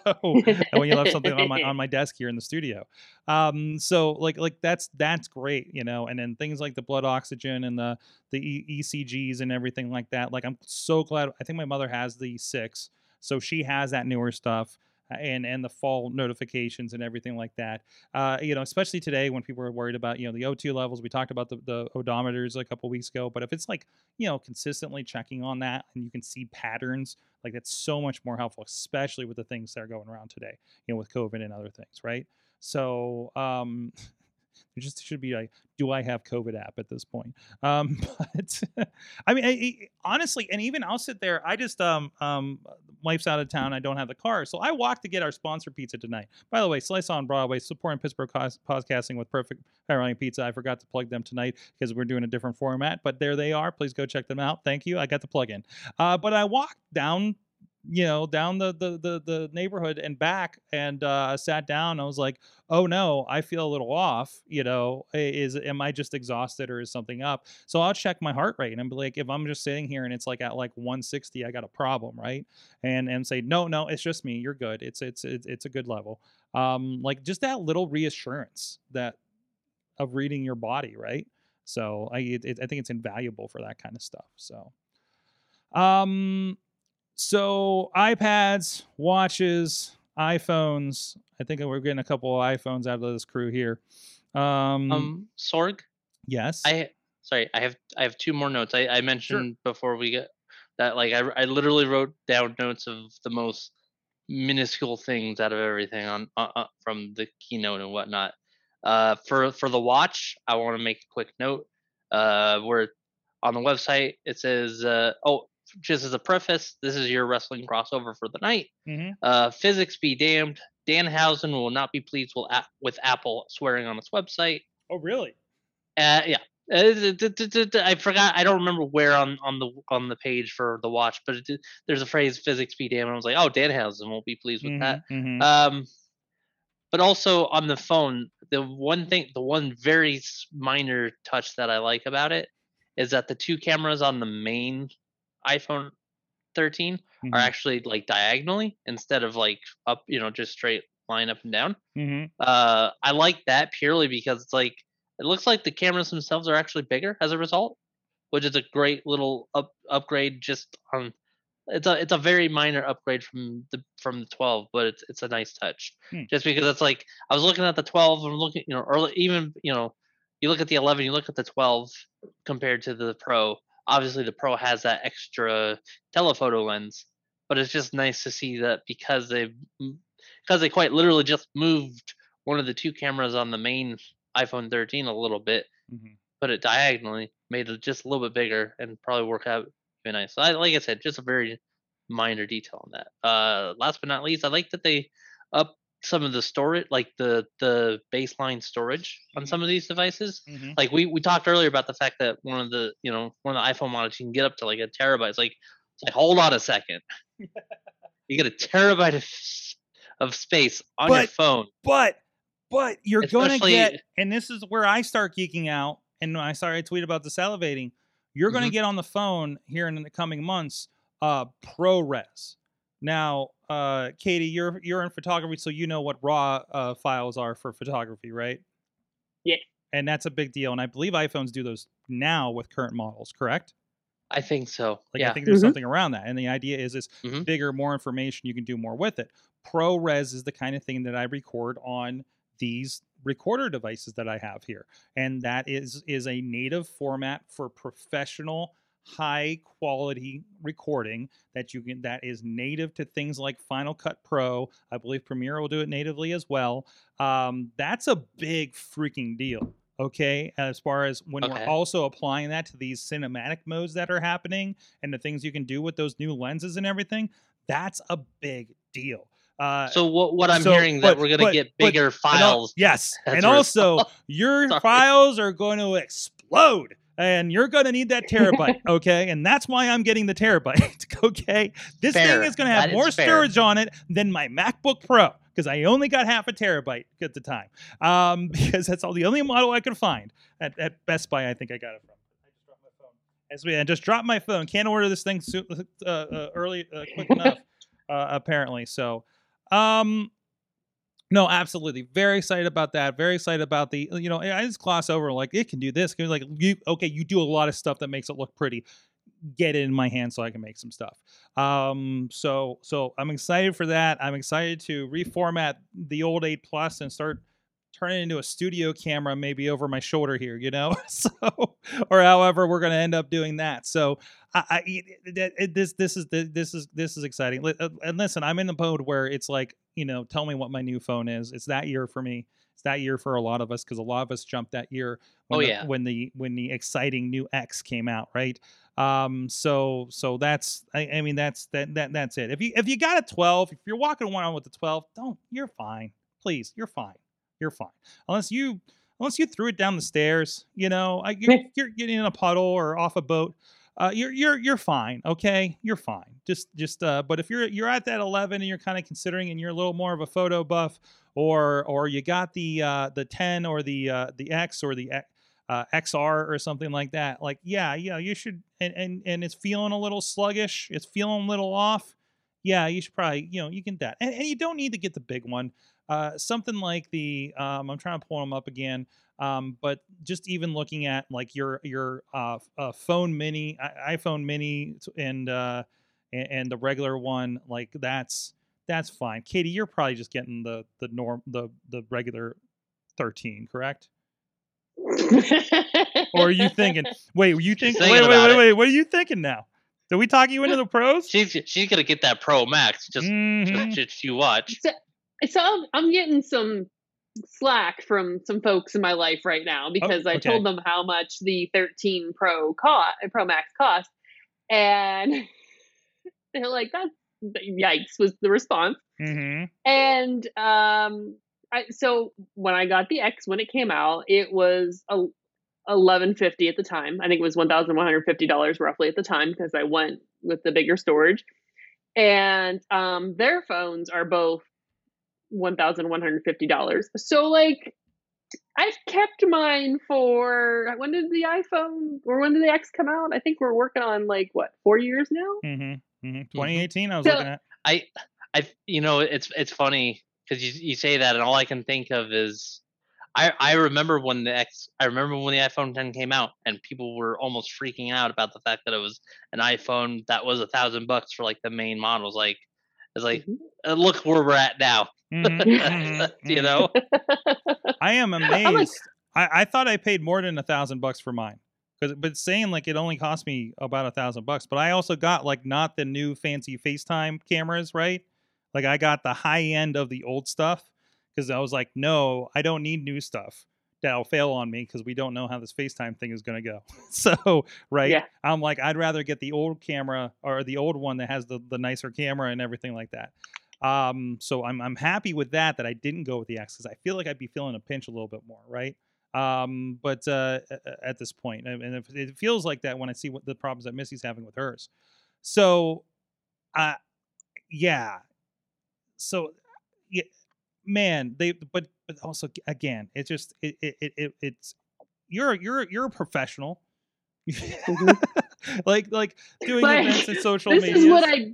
when you left something on my on my desk here in the studio. Um, so like like that's that's great, you know. And then things like the blood oxygen and the the e- ECGs and everything like that. Like I'm so glad. I think my mother has the six, so she has that newer stuff. And and the fall notifications and everything like that, uh, you know, especially today when people are worried about you know the O2 levels. We talked about the, the odometers a couple weeks ago, but if it's like you know consistently checking on that and you can see patterns, like that's so much more helpful, especially with the things that are going around today, you know, with COVID and other things, right? So um, there just should be like, do I have COVID app at this point? Um, but I mean, I, I- honestly, and even I'll sit there. I just um um wife's out of town. I don't have the car, so I walked to get our sponsor pizza tonight. By the way, Slice on Broadway supporting Pittsburgh podcasting with Perfect Pepperoni Pizza. I forgot to plug them tonight because we're doing a different format, but there they are. Please go check them out. Thank you. I got the plug in. Uh, but I walked down you know down the the the, the neighborhood and back and uh sat down i was like oh no i feel a little off you know is am i just exhausted or is something up? So i'll check my heart rate and be like if i'm just sitting here and it's like at like 160 i got a problem right? And and say no no it's just me you're good it's it's it's, it's a good level. Um like just that little reassurance that of reading your body right? So i it, i think it's invaluable for that kind of stuff so. Um so iPads, watches, iPhones. I think we're getting a couple of iPhones out of this crew here. Um, Um, Sorg, yes. I sorry, I have I have two more notes. I, I mentioned before we get that like I I literally wrote down notes of the most minuscule things out of everything on uh, uh, from the keynote and whatnot. Uh, for for the watch, I want to make a quick note. Uh, where on the website it says, uh, oh, just as a preface, this is your wrestling crossover for the night. Mhm. Uh, physics be damned. Danhausen will not be pleased with, Apple swearing on its website. oh, really? Uh, yeah. Uh, I forgot. I don't remember where on, on the on the page for the watch, but it, there's a phrase "physics be damned." I was like, "Oh, Danhausen won't be pleased with that." Mhm, mhm. Um, but also on the phone, the one thing, the one very minor touch that I like about it is that the two cameras on the main iPhone 13 Mhm. are actually like diagonally instead of like up, you know, just straight line up and down. Mhm. Uh, I like that purely because it's like it looks like the cameras themselves are actually bigger as a result, which is a great little up upgrade. Just on it's a it's a very minor upgrade from the from the 12, but it's it's a nice touch. Hmm. Just because it's like I was looking at the 12 and looking, you know, or even you know, you look at the 11, you look at the 12 compared to the Pro. Obviously, the Pro has that extra telephoto lens, but it's just nice to see that because they because they quite literally just moved one of the two cameras on the main iPhone 13 a little bit, Mhm. put it diagonally, made it just a little bit bigger, and probably work out very nice. So I, like I said, just a very minor detail on that. Uh, last but not least, I like that they up some of the storage, like the the baseline storage on some of these devices. Mhm. Like we we talked earlier about the fact that one of the you know one of the iPhone models you can get up to like a terabyte. It's like it's like hold on a second, you get a terabyte of of space on your phone. But but you're gonna get, and this is where I start geeking out. And I started I tweet about the salivating. You're gonna Mhm. get on the phone here in the coming months. Uh, ProRes. Now, uh, Katie, you're you're in photography, so you know what raw uh, files are for photography, right? Yeah. And that's a big deal. And I believe iPhones do those now with current models, correct? I think so. Like yeah. I think there's Mhm. something around that. And the idea is is Mhm. bigger, more information, you can do more with it. ProRes is the kind of thing that I record on these recorder devices that I have here. And that is is a native format for professional high quality recording that you can that is native to things like Final Cut Pro. I believe Premiere will do it natively as well. Um, that's a big freaking deal. Okay, as far as when Okay. we're also applying that to these cinematic modes that are happening and the things you can do with those new lenses and everything, that's a big deal. Uh, So what what I'm so- hearing but- that we're gonna but- get but- bigger and al- files. yes, and also your Sorry. files are going to explode. And you're going to need that terabyte, okay? And that's why I'm getting the terabyte, okay? This Fair. thing is going to have That more storage on it than my MacBook Pro because I only got half a terabyte at the time. Um, because that's all the only model I could find at, at Best Buy. I think I got it from. I just dropped my phone. As we, I just dropped my phone. Can't order this thing so, uh, uh, early, uh, quick enough, uh, apparently. So, um, no, absolutely. Very excited about that. Very excited about the, you know, I just gloss over like it can do this. Can like you, okay, you do a lot of stuff that makes it look pretty. Get it in my hand so I can make some stuff. Um, so so I'm excited for that. I'm excited to reformat the old 8 Plus and start turn it into a studio camera maybe over my shoulder here, you know. so or however we're going to end up doing that. So I, I it- it- this this is this is this is exciting. Uh, And listen, I'm in the mode where it's like you know, tell me what my new phone is. It's that year for me. It's that year for a lot of us because a lot of us jumped that year. When Oh, the, yeah. when the when the exciting new X came out, right? Um, so so that's I, I mean that's that that that's it. If you if you got a 12, if you're walking around with the 12, don't you're fine. Please, you're fine. You're fine. Unless you unless you threw it down the stairs, you know, I, you're, you're getting in a puddle or off a boat. Uh, you're you're you're fine, okay? You're fine. Just just uh, but if you're you're at that 11 and you're kind of considering and you're a little more of a photo buff, or or you got the uh, the 10 or the uh, the X or the X- uh, XR or something like that, like yeah, yeah, you should. And and and it's feeling a little sluggish. It's feeling a little off. Yeah, you should probably you know you can that, and, and you don't need to get the big one. Uh, something like the um, I'm trying to pull them up again. Um, but just even looking at like your your uh, uh, phone mini, iPhone mini, and uh, and, and the regular one, like that's that's fine. Katie, you're probably just getting the the norm the the regular 13, correct? Or are you thinking? Wait, you She's thinking? Wait, thinking wait, wait, wait. What are you thinking now? Did we talk you into the pros? She's she's gonna get that Pro Max. Just Mhm. just, just you watch. so I'm, I'm getting some slack from some folks in my life right now because I okay. told them how much the 13 Pro cost, Pro Max cost, and they're like, "That's yikes!" Was the response. Mhm. And um, I, so when I got the X when it came out, it was a eleven fifty at the time. I think it was one thousand one hundred fifty dollars roughly at the time because I went with the bigger storage. And um, their phones are both one thousand one hundred fifty dollars. So like. I've kept mine for when did the iPhone or when did the X come out? I think we're working on like what four years now. Mhm. Mhm. 2018. I was So- looking at. I I you know it's it's funny because you you say that and all I can think of is I I remember when the X I remember when the iPhone 10 came out and people were almost freaking out about the fact that it was an iPhone that was a thousand bucks for like the main models. Like it's like Mhm. uh, look where we're at now. Mhm, mhm, you mhm. know. I am like- amazed. I, I thought I paid more than a thousand bucks for mine, because but saying like it only cost me about a thousand bucks. But I also got like not the new fancy FaceTime cameras, right? Like I got the high end of the old stuff because I was like, no, I don't need new stuff that'll fail on me because we don't know how this FaceTime thing is going to go. so right, Yeah. I'm like, I'd rather get the old camera or the old one that has the the nicer camera and everything like that. Um, so I'm I'm happy with that that I didn't go with the X because I feel like I'd be feeling a pinch a little bit more, right? Um, but uh, at this point, and it feels like that when I see what the problems that Missy's having with hers. So, uh, yeah. So, yeah, man, they but but also again, it's just it it, it, it it's you're you're you're a professional. like like doing But events and social this media. is what I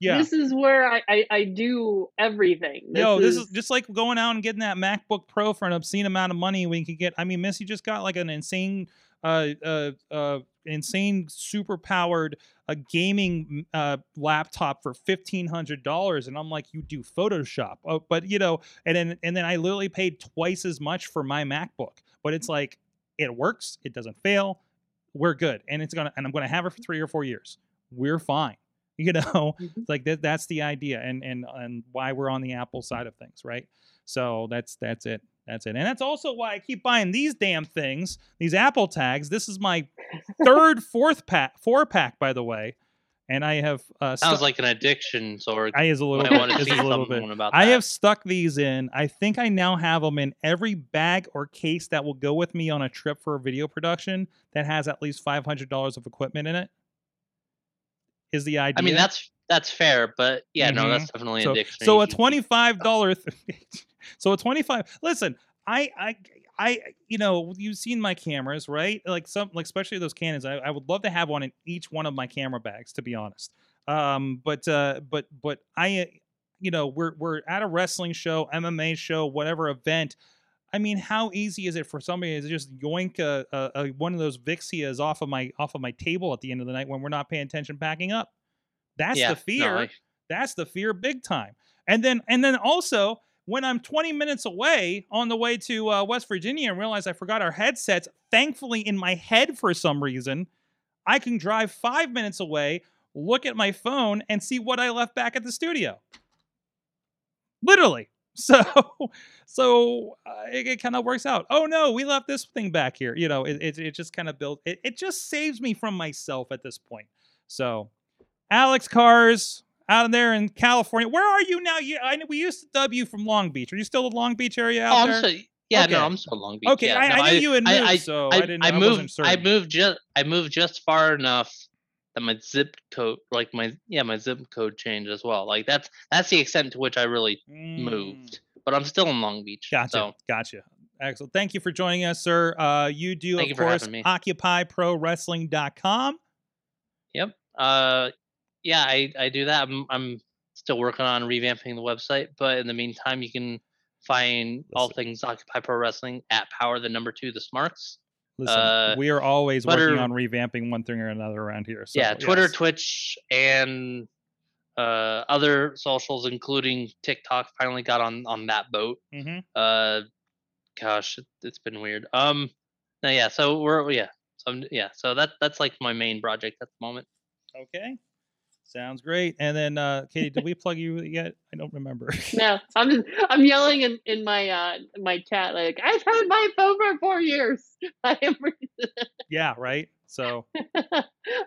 yeah. this is where I, I, I do everything. This Yo, this is just like going out and getting that MacBook Pro for an obscene amount of money. We can get. I mean, Missy just got like an insane, uh, uh, uh, insane, super powered a gaming uh laptop for fifteen hundred dollars, and I'm like, you do Photoshop, oh, but you know, and then and then I literally paid twice as much for my MacBook, but it's like it works, it doesn't fail, we're good, and it's gonna, and I'm gonna have it for three or four years. We're fine. You know, Mhm. like that that's the idea and and and why we're on the apple side of things right so that's that's it that's it and that's also why i keep buying these damn things these apple tags this is my third fourth pack four pack by the way and I have uh, Sounds stuck- like an addiction, Sorg. I is a little I bit. want to is see a little bit. about I have stuck these in. I think I now have them in every bag or case that will go with me on a trip for a video production that has at least five hundred dollars of equipment in it. Is the idea? I mean, that's that's fair, but yeah, no, Mhm. that's definitely so, addiction. so a twenty-five dollar. so a twenty-five. Listen, I, I, I, you know, you've seen my cameras, right? Like some, like especially those Canons. I, I would love to have one in each one of my camera bags, to be honest. Um, but, uh, but, but I, you know, we're we're at a wrestling show, MMA show, whatever event. I mean, how easy is it for somebody to just yoink a, a, a one of those Vixias off of my off of my table at the end of the night when we're not paying attention, packing up? That's yeah, the no, fear. I- That's the fear big time. And then and then also when I'm 20 minutes away on the way to uh, West Virginia and realize I forgot our headsets, thankfully in my head for some reason, I can drive five minutes away, look at my phone, and see what I left back at the studio. Literally. So, so uh, it, it kind of works out. Oh no, we left this thing back here. You know, it, it, it just kind of built. It, it just saves me from myself at this point. So, Alex Cars out of there in California. Where are you now? You, I we used to dub you from Long Beach. Are you still the Long Beach area out Oh, there? I'm so yeah, Okay. no, I'm so Long Beach. okay, yeah, I, no, I knew you had moved, I, I, so I, I, didn't. I I wasn't moved. certain. I moved just. I moved just far enough that my zip code, like my yeah, my zip code changed as well. Like that's that's the extent to which I really Mm, moved. But I'm still in Long Beach. Gotcha. So Gotcha. Excellent. Thank you for joining us, sir. Uh, you do, Thank of you course. OccupyProWrestling.com. Yep. Uh, yeah, I, I do that. I'm I'm still working on revamping the website, but in the meantime, you can find all things Occupy Pro Wrestling at Power the Number Two the Smarts. Listen, Uh, we are always Twitter- working on revamping one thing or another around here. So, yeah, Twitter, yes. Twitch, and uh, other socials, including TikTok, finally got on on that boat. Mhm. Uh, gosh, it, it's been weird. Um, no, yeah, so we're yeah, so yeah, so that that's like my main project at the moment. Okay. Sounds great. And then, uh, Katie, did we plug you yet? I don't remember. No, I'm just I'm yelling in, in my uh my chat like I've had my phone for four years. I am yeah, right. So,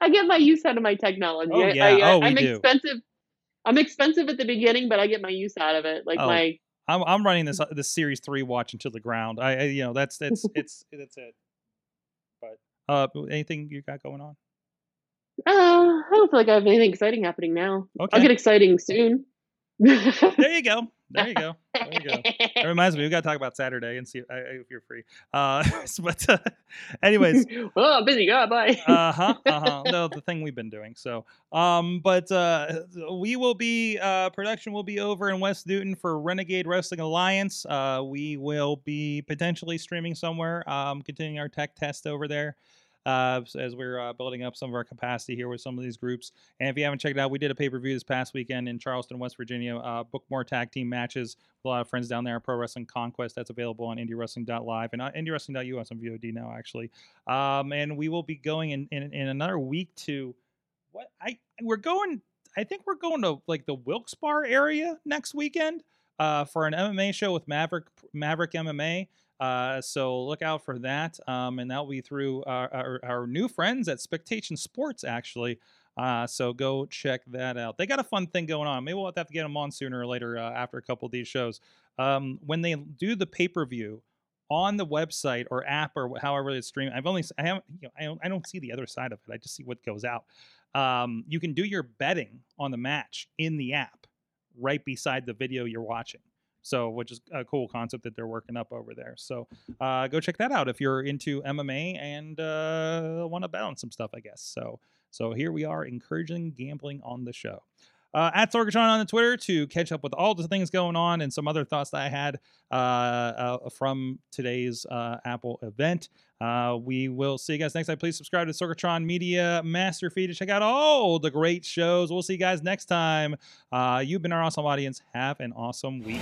I get my use out of my technology. Oh, I, yeah. I, Oh, we I'm do. expensive. I'm expensive at the beginning, but I get my use out of it. Like Oh. my I'm I'm running this uh, this series three watch into the ground. I, I you know that's that's it's that's it. But uh, anything you got going on? Uh, I don't feel like I have anything exciting happening now. Okay. I'll get exciting soon. There you go. There you go. There you go. That reminds me, we got to talk about Saturday and see if, if you're free. Uh, but uh, anyways, well, I'm busy. God, bye. uh huh, uh huh. No, the thing we've been doing. So, um, but uh, we will be uh, production will be over in West Newton for Renegade Wrestling Alliance. Uh, we will be potentially streaming somewhere. Um, continuing our tech test over there. Uh, as we're uh, building up some of our capacity here with some of these groups. And if you haven't checked it out, we did a pay per view this past weekend in Charleston, West Virginia. Uh, book more tag team matches with a lot of friends down there. Pro Wrestling Conquest that's available on IndieWrestling.live and uh, IndieWrestling.us on VOD now, actually. Um, and we will be going in, in in another week to what I we're going. I think we're going to like the Wilkes-Barre area next weekend uh, for an MMA show with Maverick Maverick MMA. Uh, so look out for that. Um, and that'll be through our, our, our new friends at Spectation Sports, actually. Uh, so go check that out. They got a fun thing going on. Maybe we'll have to get them on sooner or later uh, after a couple of these shows. Um, when they do the pay per view on the website or app or however it's streamed, I've only I haven't you know, I don't I don't see the other side of it. I just see what goes out. Um, you can do your betting on the match in the app right beside the video you're watching. So, which is a cool concept that they're working up over there. So, uh, go check that out if you're into MMA and uh, want to on some stuff, I guess. So, so here we are encouraging gambling on the show. Uh, at Sorgatron on the Twitter to catch up with all the things going on and some other thoughts that I had uh, uh, from today's uh, Apple event. Uh, we will see you guys next time. Please subscribe to Sorgatron Media Master Feed to check out all the great shows. We'll see you guys next time. Uh, you've been our awesome audience. Have an awesome week.